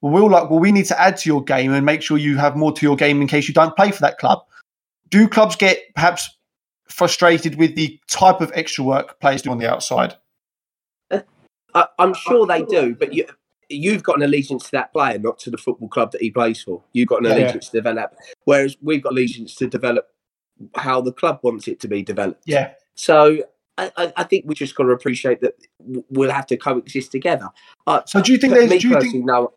well we're like well we need to add to your game and make sure you have more to your game in case you don't play for that club do clubs get perhaps frustrated with the type of extra work players do on the outside? Uh, I, I'm sure they do, but you, you've got an allegiance to that player, not to the football club that he plays for. You've got an Yeah. allegiance to develop, whereas we've got allegiance to develop how the club wants it to be developed. Yeah, So I, I, think we just got to appreciate that we'll have to coexist together. Uh, So do you think there's- me do you personally, think- no,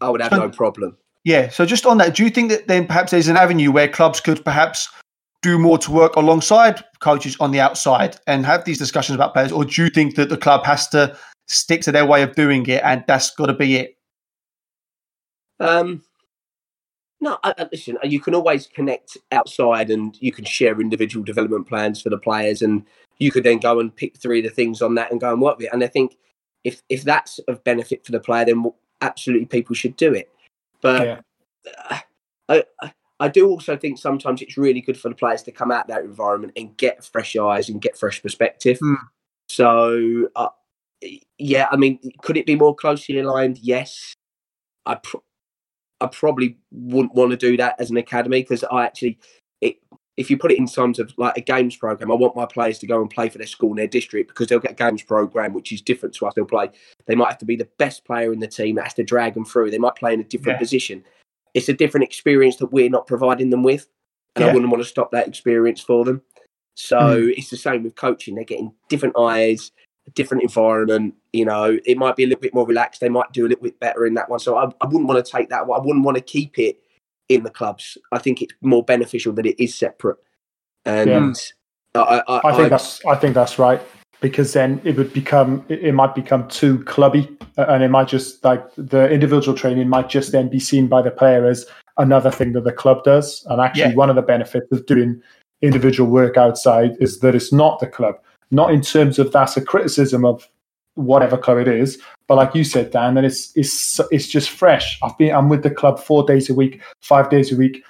I would have So- no problem. yeah. So just on that, do you think that then perhaps there's an avenue where clubs could perhaps do more to work alongside coaches on the outside and have these discussions about players, or do you think that the club has to stick to their way of doing it and that's got to be it? Um, No, I, listen. You can always connect outside, and you can share individual development plans for the players, and you could then go and pick three of the things on that and go and work with it. And I think if if that's of benefit for the player, then absolutely people should do it. But yeah. I, I I do also think sometimes it's really good for the players to come out that environment and get fresh eyes and get fresh perspective. Mm. So, uh, yeah, I mean, could it be more closely aligned? Yes. I I probably wouldn't want to do that as an academy because I actually, it, if you put it in terms of like a games program, I want my players to go and play for their school and their district because they'll get a games program which is different to us. They'll play. They might have to be the best player in the team that has to drag them through. They might play in a different yeah. position. It's a different experience that we're not providing them with, and yeah. I wouldn't want to stop that experience for them. So mm. it's the same with coaching. They're getting different eyes, different environment. You know, it might be a little bit more relaxed. They might do a little bit better in that one. So I, I wouldn't want to take that. I wouldn't want to keep it in the clubs. I think it's more beneficial that it is separate. And yeah. I, I, I, think that's I think that's right because then it would become it, it, might become too clubby and it might just like the individual training might just then be seen by the player as another thing that the club does. And actually, yeah. one of the benefits of doing individual work outside is that it's not the club not in terms of that's a criticism of whatever club it is, but like you said, Dan, that it's it's it's just fresh. I've been I'm with the club four days a week, five days a week,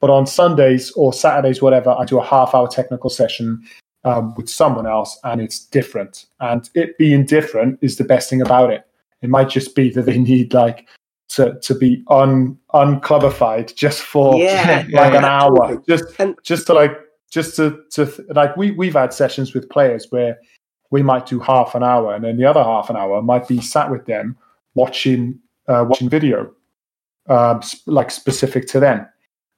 but on Sundays or Saturdays, whatever, I do a half hour technical session um, with someone else, and it's different. And it being different is the best thing about it. It might just be that they need like to to be un unclubified just for yeah, like yeah, an hour, just just to like just to to like we we've had sessions with players where we might do half an hour and then the other half an hour might be sat with them watching uh, watching video um, like specific to them.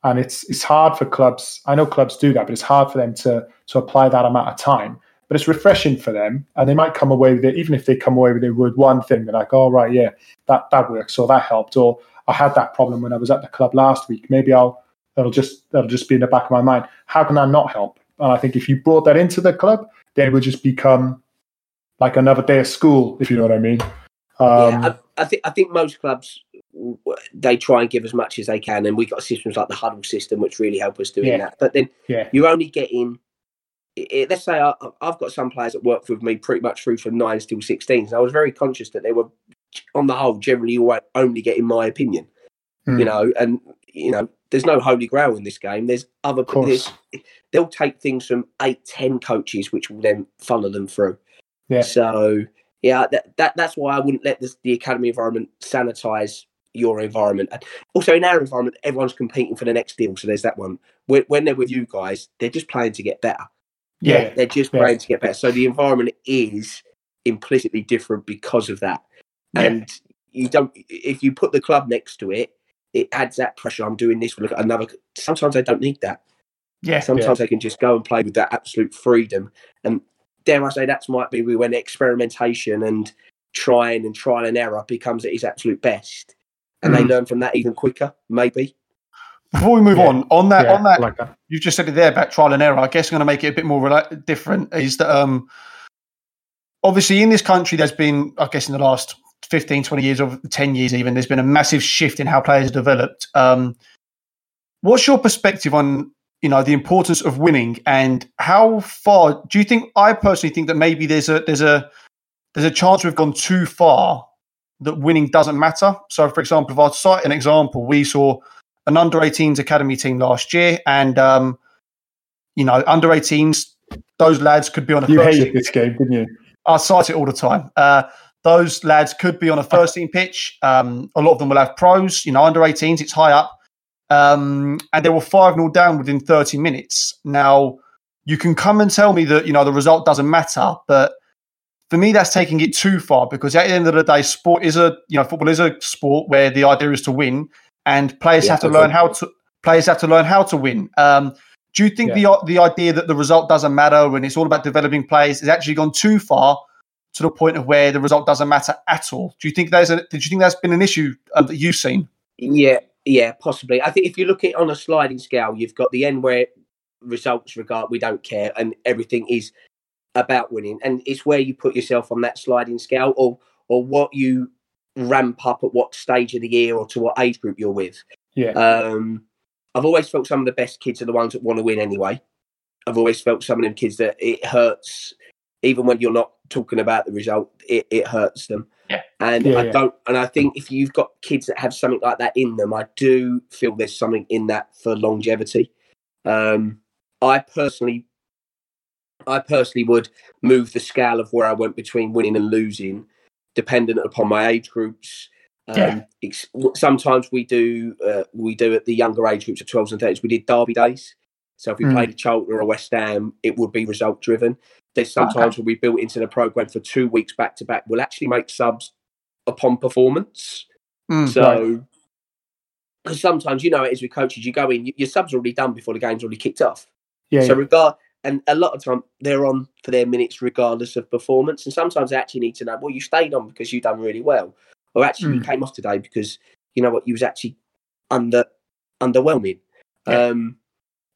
And it's it's hard for clubs i know clubs do that but it's hard for them to to apply that amount of time. But it's refreshing for them and they might come away with it even if they come away with it with one thing they're like oh right yeah that that works or that helped or i had that problem when i was at the club last week. Maybe i'll that'll just that'll just be in the back of my mind. How can that not help? And I think if you brought that into the club, then it would just become like another day of school, if you know what I mean. Um, yeah, I, I, think I think most clubs they try and give as much as they can, and we've got systems like the Hudl system which really help us doing yeah. that. But then yeah. you're only getting. It, let's say I, have got some players that work with me pretty much through from nines till 16s. I was very conscious that they were, on the whole, generally only getting my opinion. Mm. You know, and you know, there's no holy grail in this game. There's other there's, they'll take things from eight, ten coaches, which will then funnel them through. Yeah. So yeah, that, that that's why I wouldn't let this, the academy environment sanitize your environment. And also in our environment, everyone's competing for the next deal. So there's that one. When, when they're with you guys, they're just playing to get better. Yeah, they're just yeah. playing to get better. So the environment is implicitly different because of that. Yeah. And you don't if you put the club next to it it adds that pressure. I'm doing this. We Look at another. Sometimes I don't need that. Yeah. Sometimes yeah. I can just go and play with that absolute freedom. And dare I say, that might be when experimentation and trying and trial and error becomes at its absolute best, and mm. they learn from that even quicker. Maybe. Before we move yeah. on, on that, yeah, on that, like that, you just said it there about trial and error. I guess I'm going to make it a bit more rela- different. Is that um, obviously in this country, there's been, I guess, in the last 15, 20 years or 10 years even, there's been a massive shift in how players are developed. Um, what's your perspective on you know the importance of winning and how far do you think i personally think that maybe there's a there's a there's a chance we've gone too far that winning doesn't matter? So for example if i cite an example we saw an under 18s academy team last year and um you know under 18s those lads could be on a you hated this game didn't you? I cite it all the time. Uh those lads could be on a first team pitch. Um, a lot of them will have pros, you know, under 18s, it's high up. Um, and they were 5 0 down within 30 minutes. Now, you can come and tell me that, you know, the result doesn't matter, but for me, that's taking it too far because at the end of the day, sport is a, you know, football is a sport where the idea is to win and players yeah, have to learn how to, players have to learn how to win. Um, do you think yeah. the the idea that the result doesn't matter and it's all about developing players has actually gone too far to the point of where the result doesn't matter at all. Do you think there's a? Did you think that's been an issue um, that you've seen? Yeah, yeah, possibly. I think if you look at it on a sliding scale, you've got the end where results regard we don't care, and everything is about winning, and it's where you put yourself on that sliding scale, or or what you ramp up at what stage of the year or to what age group you're with. Yeah. Um, I've always felt some of the best kids are the ones that want to win anyway. I've always felt some of them kids that it hurts, even when you're not talking about the result, it, it hurts them. Yeah. And Yeah, I yeah. don't, and I think if you've got kids that have something like that in them, I do feel there's something in that for longevity. Um, I personally, I personally would move the scale of where I went between winning and losing, dependent upon my age groups. Um, Yeah. ex- sometimes we do uh, we do at the younger age groups of 12s and 13s. We did derby days. So if we Mm. played a Charlton or a West Ham, it would be result driven. There's sometimes when we built into the program for two weeks back to back, we'll actually make subs upon performance. Mm. So, because sometimes you know it is with coaches, you go in, your subs are already done before the game's already kicked off. Yeah. So yeah. regard and a lot of time they're on for their minutes regardless of performance. And sometimes they actually need to know, well, you stayed on because you done really well, or actually you Mm. came off today because you know what you was actually under underwhelming. Yeah. Um,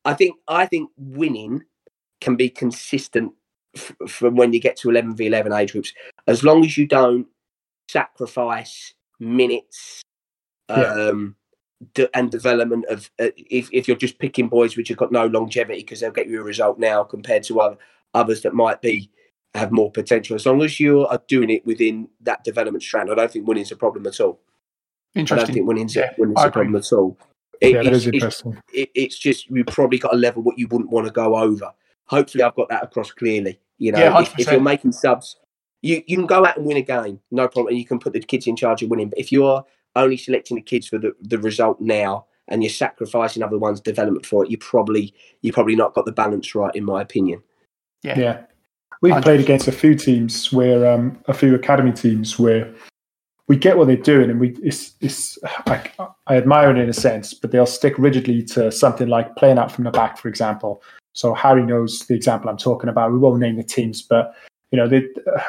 I think I think winning can be consistent f- from when you get to eleven v eleven age groups, as long as you don't sacrifice minutes. Yeah. Um, de- and development of uh, if, if you're just picking boys which have got no longevity because they'll get you a result now compared to other, others that might be have more potential as long as you are doing it within that development strand i don't think winning's a problem at all Interesting. i don't think winning's, Yeah, winning's a problem at all It- yeah, that it's, is it's, interesting. it, it's just you probably got a level what you wouldn't want to go over hopefully i've got that across clearly you know Yeah, if, if you're making subs you, you can go out and win a game no problem and you can put the kids in charge of winning but if you're only selecting the kids for the, the result now and you're sacrificing other ones development for it you probably you probably not got the balance right in my opinion Yeah. Yeah. We've Hundred played against a few teams where, um, a few academy teams where we get what they're doing and we, it's, it's, I, I admire it in a sense, but they'll stick rigidly to something like playing out from the back, for example. So Harry knows the example I'm talking about. We won't name the teams, but you know, they,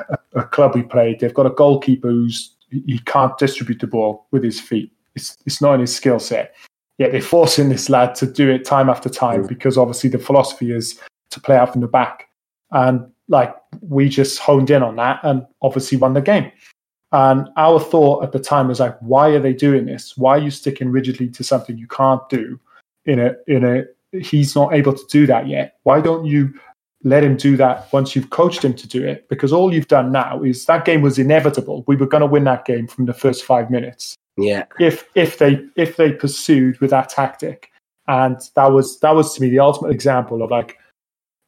a, a club we played, they've got a goalkeeper who's he can't distribute the ball with his feet. It's it's not in his skill set. Yet they're forcing this lad to do it time after time because obviously the philosophy is to play out from the back. And like we just honed in on that and obviously won the game. And our thought at the time was like, why are they doing this? Why are you sticking rigidly to something you can't do in a in a he's not able to do that yet. Why don't you let him do that once you've coached him to do it? Because all you've done now is that game was inevitable. We were going to win that game from the first five minutes yeah if if they if they pursued with that tactic. And that was that was to me the ultimate example of like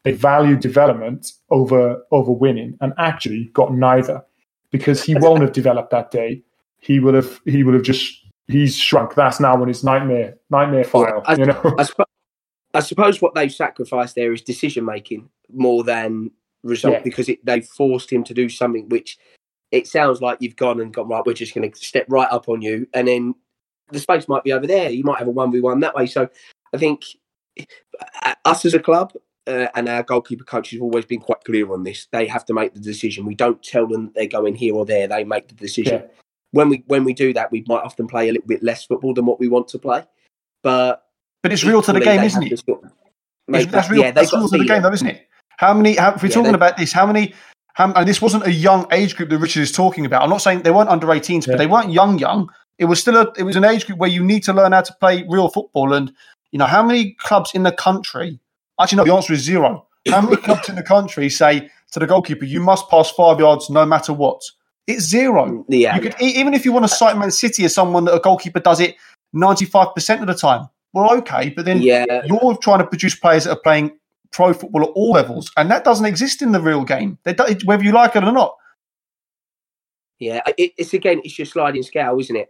they value development over over winning and actually got neither because he won't have developed that day. He would have he would have just he's shrunk. That's now on his nightmare nightmare file. I- you know. I, suppo- I suppose what they've sacrificed there is decision making more than result Yeah. because it, they forced him to do something which it sounds like you've gone and gone right. We're just going to step right up on you, and then the space might be over there. You might have a one v one that way. So I think uh, us as a club uh, and our goalkeeper coaches have always been quite clear on this. They have to make the decision. We don't tell them they're going here or there. They make the decision. Yeah. When we when we do that, we might often play a little bit less football than what we want to play, but But it's real to the game, isn't it? sort of It's- that's that- real, yeah, that's real to the game, it. though, isn't it? How many? How, if we're Yeah, talking they- about this, how many? How, and this wasn't a young age group that Richard is talking about. I'm not saying they weren't under 18s, Yeah. but they weren't young, young. It was still a. It was an age group where you need to learn how to play real football. And you know, how many clubs in the country? Actually, no. The answer is zero. How many clubs in the country say to the goalkeeper, "You must pass five yards no matter what"? It's zero. Yeah, You could even if you want to cite Man City as someone that a goalkeeper does it 95% of the time. Well, okay, but then yeah, you're trying to produce players that are playing pro football at all levels, and that doesn't exist in the real game. Whether you like it or not. yeah. It's again, it's your sliding scale, isn't it?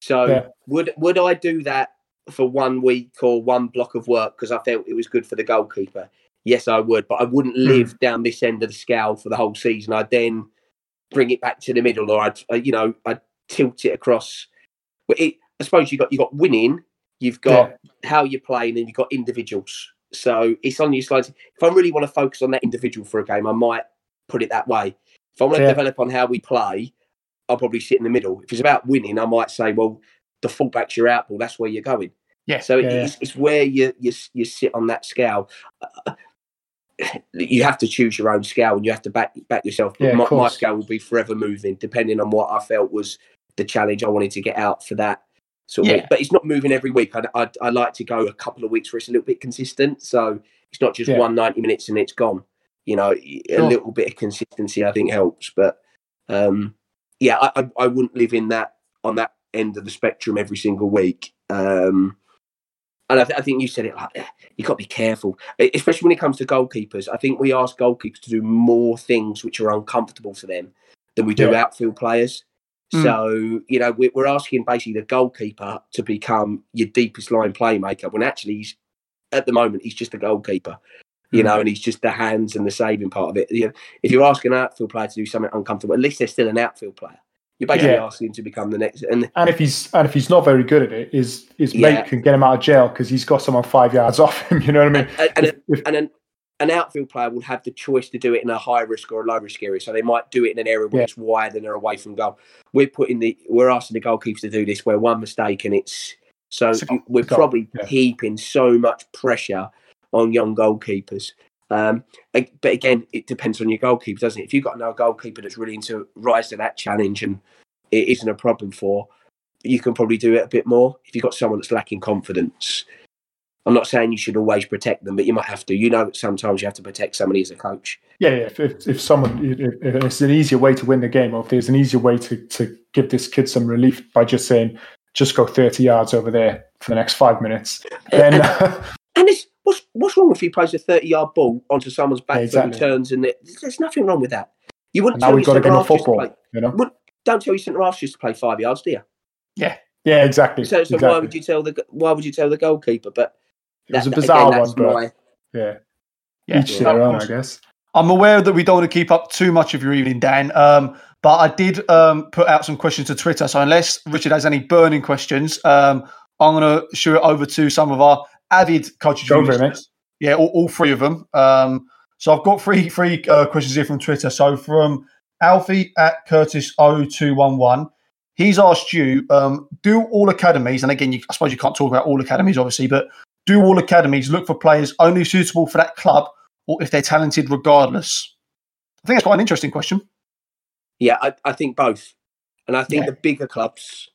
So Yeah. would would I do that for one week or one block of work because I felt it was good for the goalkeeper? Yes, I would, but I wouldn't Hmm. live down this end of the scale for the whole season. I'd then bring it back to the middle, or I'd uh, you know I'd tilt it across. But it, I suppose you got you got winning, you've got how you're playing, and you've got individuals. So it's on your slides. If I really want to focus on that individual for a game, I might put it that way. If I want to Yeah. develop on how we play, I'll probably sit in the middle. If it's about winning, I might say, well, the fullback's your outball. That's where you're going. Yeah. So Yeah, it's, it's where you, you you sit on that scale. Uh, you have to choose your own scale and you have to back back yourself. But Yeah, my, my scale will be forever moving, depending on what I felt was the challenge I wanted to get out for that sort of Yeah. But it's not moving every week. I, I, I like to go a couple of weeks where it's a little bit consistent. So it's not just Yeah. one 90 minutes and it's gone. You know, a Sure. little bit of consistency I think helps. But um, yeah, I, I, I wouldn't live in that on that end of the spectrum every single week. Um, and I, th- I think you said it like you got to be careful, especially when it comes to goalkeepers. I think we ask goalkeepers to do more things which are uncomfortable for them than we do Yeah. outfield players. Mm. So you know we- we're asking basically the goalkeeper to become your deepest line playmaker when actually he's at the moment he's just a goalkeeper. You know, and he's just the hands and the saving part of it. You know, if you're asking an outfield player to do something uncomfortable, at least they're still an outfield player. You're basically Yeah. asking him to become the next. And And if he's and if he's not very good at it, his his Yeah. mate can get him out of jail because he's got someone five yards off him. You know what I mean? and, and, If- if- and an, an outfield player will have the choice to do it in a high risk or a low risk area. So they might do it in an area where Yeah. it's wide and they're away from goal. We're putting the we're asking the goalkeepers to do this where one mistake and it's so It's a we're probably heaping so much pressure on young goalkeepers. Um, but again, it depends on your goalkeeper, doesn't it? If you've got no goalkeeper that's willing to rise to that challenge and it isn't a problem for, you can probably do it a bit more. If you've got someone that's lacking confidence, I'm not saying you should always protect them, but you might have to. You know that sometimes you have to protect somebody as a coach. Yeah, yeah. If, if, if someone, if, if it's an easier way to win the game, or if there's an easier way to, to give this kid some relief by just saying, just go 30 yards over there for the next five minutes, then And it's, what's what's wrong if he plays a 30 yard ball onto someone's back Yeah, foot exactly. and turns and it, there's nothing wrong with that. You wouldn't now tell we've your got to centre give him to football. play- You know? Don't tell your centre half just to play five yards, do you? Yeah, Yeah, exactly. So, so exactly. why would you tell the why would you tell the goalkeeper? But It was a bizarre again, one, that's but my- yeah, Yeah, each to their own. I guess. I'm aware that we don't want to keep up too much of your evening, Dan. Um, but I did um, put out some questions to Twitter. So unless Richard has any burning questions, um, I'm going to shoot it over to some of our avid coaches. Go for it. Yeah, all, all three of them. Um, so I've got three three uh, questions here from Twitter. So from Alfie at Curtis 0211, he's asked you, um, do all academies, and again, you, I suppose you can't talk about all academies, obviously, but do all academies look for players only suitable for that club or if they're talented regardless? I think that's quite an interesting question. Yeah, I, I think both. And I think Yeah. the bigger clubs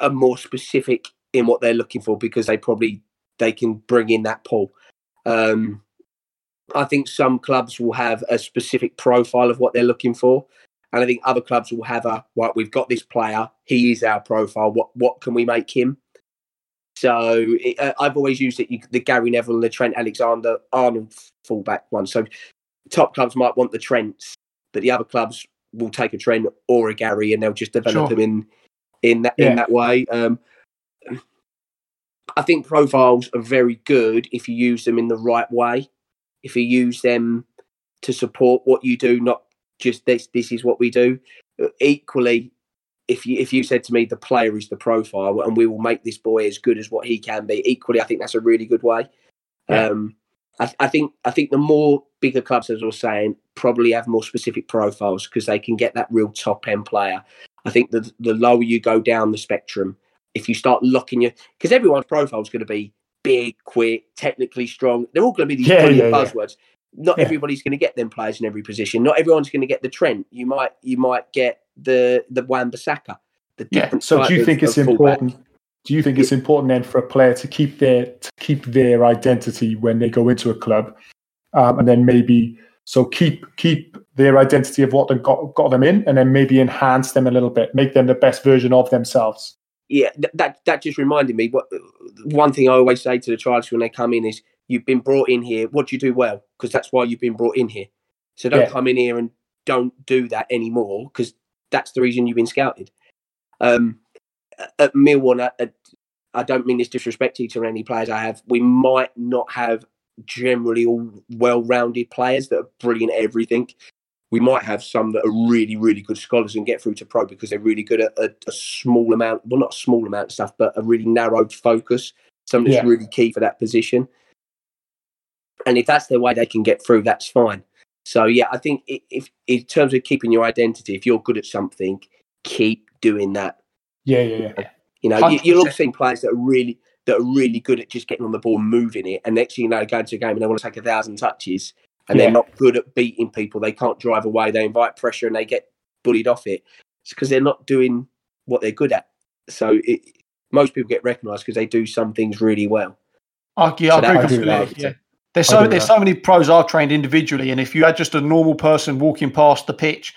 are more specific in what they're looking for because they probably they can bring in that pull. Um, I think some clubs will have a specific profile of what they're looking for. And I think other clubs will have a right, we've got this player, he is our profile. What what can we make him? So it, uh, I've always used it, you, the Gary Neville and the Trent Alexander Arnold fullback one. So top clubs might want the Trents, but the other clubs will take a Trent or a Gary and they'll just develop Sure. them in in that Yeah. in that way. Um, I think profiles are very good if you use them in the right way. If you use them to support what you do, not just this. This is what we do. Equally, if you if you said to me the player is the profile and we will make this boy as good as what he can be. Equally, I think that's a really good way. Yeah. Um, I, I think I think the more bigger clubs, as I was saying, probably have more specific profiles because they can get that real top end player. I think the the lower you go down the spectrum, if you start locking your because everyone's profile is going to be big, quick, technically strong. They're all going to be these Yeah, brilliant yeah, yeah. buzzwords. Not Yeah. everybody's going to get them players in every position. Not everyone's going to get the Trent. You might you might get the the Wan Bissaka. The Yeah, So do you of- think it's of fullback. important? Do you think it's important then for a player to keep their to keep their identity when they go into a club, um, and then maybe so keep keep their identity of what they got got them in, and then maybe enhance them a little bit, make them the best version of themselves. Yeah, that that just reminded me. What one thing I always say to the tribes when they come in is, "You've been brought in here. What do you do well? Because that's why you've been brought in here. So don't Yeah. come in here and don't do that anymore. Because that's the reason you've been scouted." Um, at Millwall, at, I don't mean this disrespectfully to any players I have. We might not have generally all well-rounded players that are brilliant at everything. We might have some that are really, really good scholars and get through to pro because they're really good at a, a small amount, well, not a small amount of stuff, but a really narrowed focus, something that's Yeah. really key for that position. And if that's the way they can get through, that's fine. So yeah, I think i- if in terms of keeping your identity, if you're good at something, keep doing that. Yeah, yeah, yeah. You know, you, 100%. you'll have seen players that are really that are really good at just getting on the ball, and moving it, and next thing you know, go into a game and they want to take a thousand touches, and Yeah. they're not good at beating people. They can't drive away. They invite pressure, and they get bullied off it. It's because they're not doing what they're good at. So it, most people get recognised because they do some things really well. I, yeah, So I I agree completely. that. Yeah. There's so there's so many pros I've trained individually, and if you had just a normal person walking past the pitch,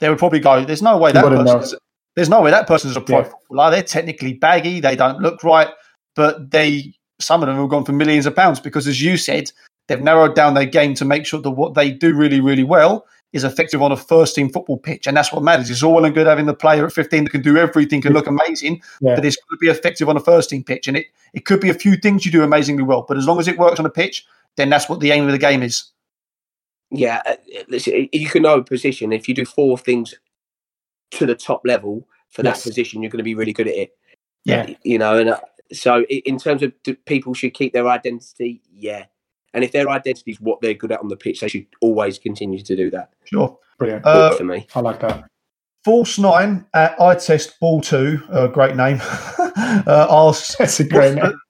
they would probably go, "There's no way that wouldn't know. person's, there's no way that person's a pro Yeah. footballer. They're technically baggy, they don't look right, but they some of them have gone for millions of pounds because, as you said, they've narrowed down their game to make sure that what they do really, really well is effective on a first team football pitch, and that's what matters. It's all well and good having the player at 15 that can do everything and look amazing, Yeah. but it's going to be effective on a first team pitch, and it it could be a few things you do amazingly well, but as long as it works on a pitch, then that's what the aim of the game is. Yeah, uh, listen, you can know a position if you do four things to the top level for that position, you're going to be really good at it. Yeah. you know, and uh, so in terms of do people should keep their identity, yeah, and if their identity is what they're good at on the pitch, they should always continue to do that. Sure. Brilliant. Uh, for me, I like that. Force Nine at I Test Ball Two, uh, great name. uh, asks, That's a great what's name.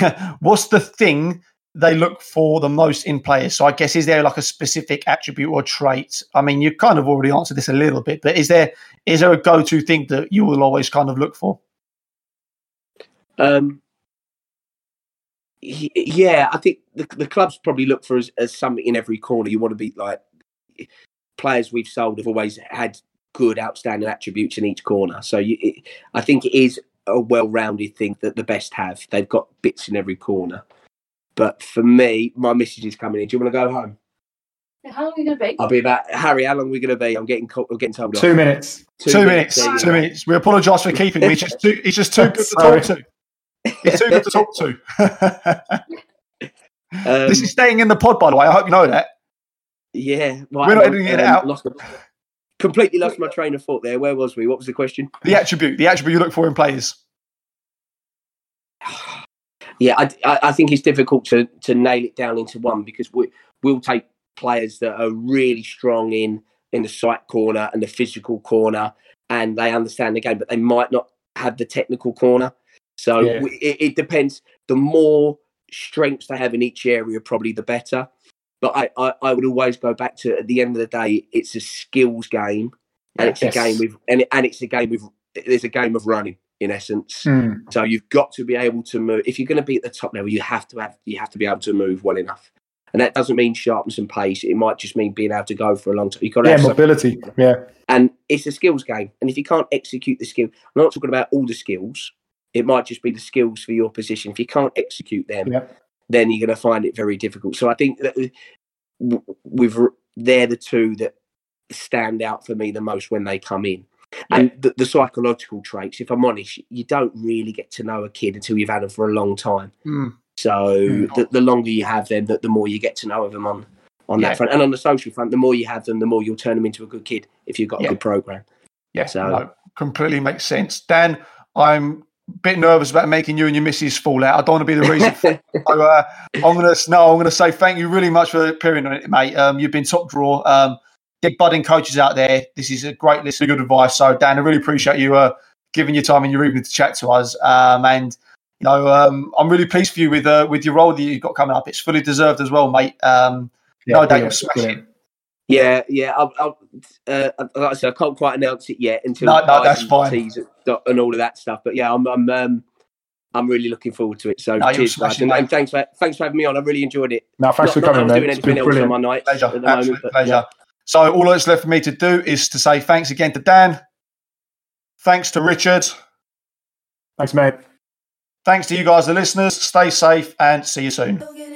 the, what's the thing they look for the most in players? So I guess is there like a specific attribute or trait? I mean, you kind of already answered this a little bit, but is there is there a go to thing that you will always kind of look for? um, y- yeah, I think the, the clubs probably look for as, as something in every corner. You want to be like players we've sold have always had good, outstanding attributes in each corner. So you, it, I think it is a well-rounded thing that the best have. They've got bits in every corner. But for me, my message is coming in. Do you want to go home? How long are you going to be? I'll be about Harry. How long are we going to be? I'm getting co- I'm getting told. off. Two minutes. Two, minutes. There you Two minutes. We apologise for keeping him. He's just too. He's just too good to Sorry. talk to. He's too good to talk to. Um, this is staying in the pod, by the way. I hope you know that. yeah, We're not editing it out. Lost, completely lost my train of thought there. Where was we? What was the question? The attribute, the attribute you look for in players. Yeah, I, I, I think it's difficult to to nail it down into one because we we'll take players that are really strong in in the psych corner and the physical corner, and they understand the game, but they might not have the technical corner. So Yeah. it, it depends. The more strengths they have in each area, probably the better. But I, I, I would always go back to at the end of the day, it's a skills game, and it's a game with and, and it's a game with there's a game of running in essence. Mm. So you've got to be able to move. If you're going to be at the top level, you have to have you have to be able to move well enough. And that doesn't mean sharpness and pace. It might just mean being able to go for a long time. You've got to Yeah, mobility. Yeah. and it's a skills game. And if you can't execute the skill, I'm not talking about all the skills. It might just be the skills for your position. If you can't execute them, Yeah. then you're going to find it very difficult. So I think that we've they're the two that stand out for me the most when they come in. And the, the psychological traits, if I'm honest, you don't really get to know a kid until you've had them for a long time. Mm. So Mm. the, the longer you have them, the, the more you get to know of them on on Yeah. that front. And on the social front, the more you have them, the more you'll turn them into a good kid if you've got Yeah. a good program. Yeah, So- no, completely makes sense. Dan, I'm bit nervous about making you and your missus fall out. I don't want to be the reason. so, uh, I'm gonna no, I'm gonna say thank you really much for appearing on it, mate. Um, you've been top draw. Um, get budding coaches out there. This is a great list of good advice. So, Dan, I really appreciate you uh, giving your time and your evening to chat to us. Um, and you know, um, I'm really pleased for you with uh, with your role that you've got coming up. It's fully deserved as well, mate. Um, yeah No doubt brilliant, you'll smash it. Brilliant. Yeah, yeah. I'll, I'll, uh, like I said, I can't quite announce it yet until No, no, that's and fine. and all of that stuff. But yeah, I'm, I'm, um, I'm really looking forward to it. So No, cheers, smash and, mate. and thanks for thanks for having me on. I really enjoyed it. No, thanks not, for coming, not that mate. doing It's been anything else on brilliant. my nights pleasure, absolute moment. But, pleasure. yeah. So all that's left for me to do is to say thanks again to Dan. Thanks to Richard. Thanks, mate. Thanks to you guys, the listeners. Stay safe and see you soon. Don't get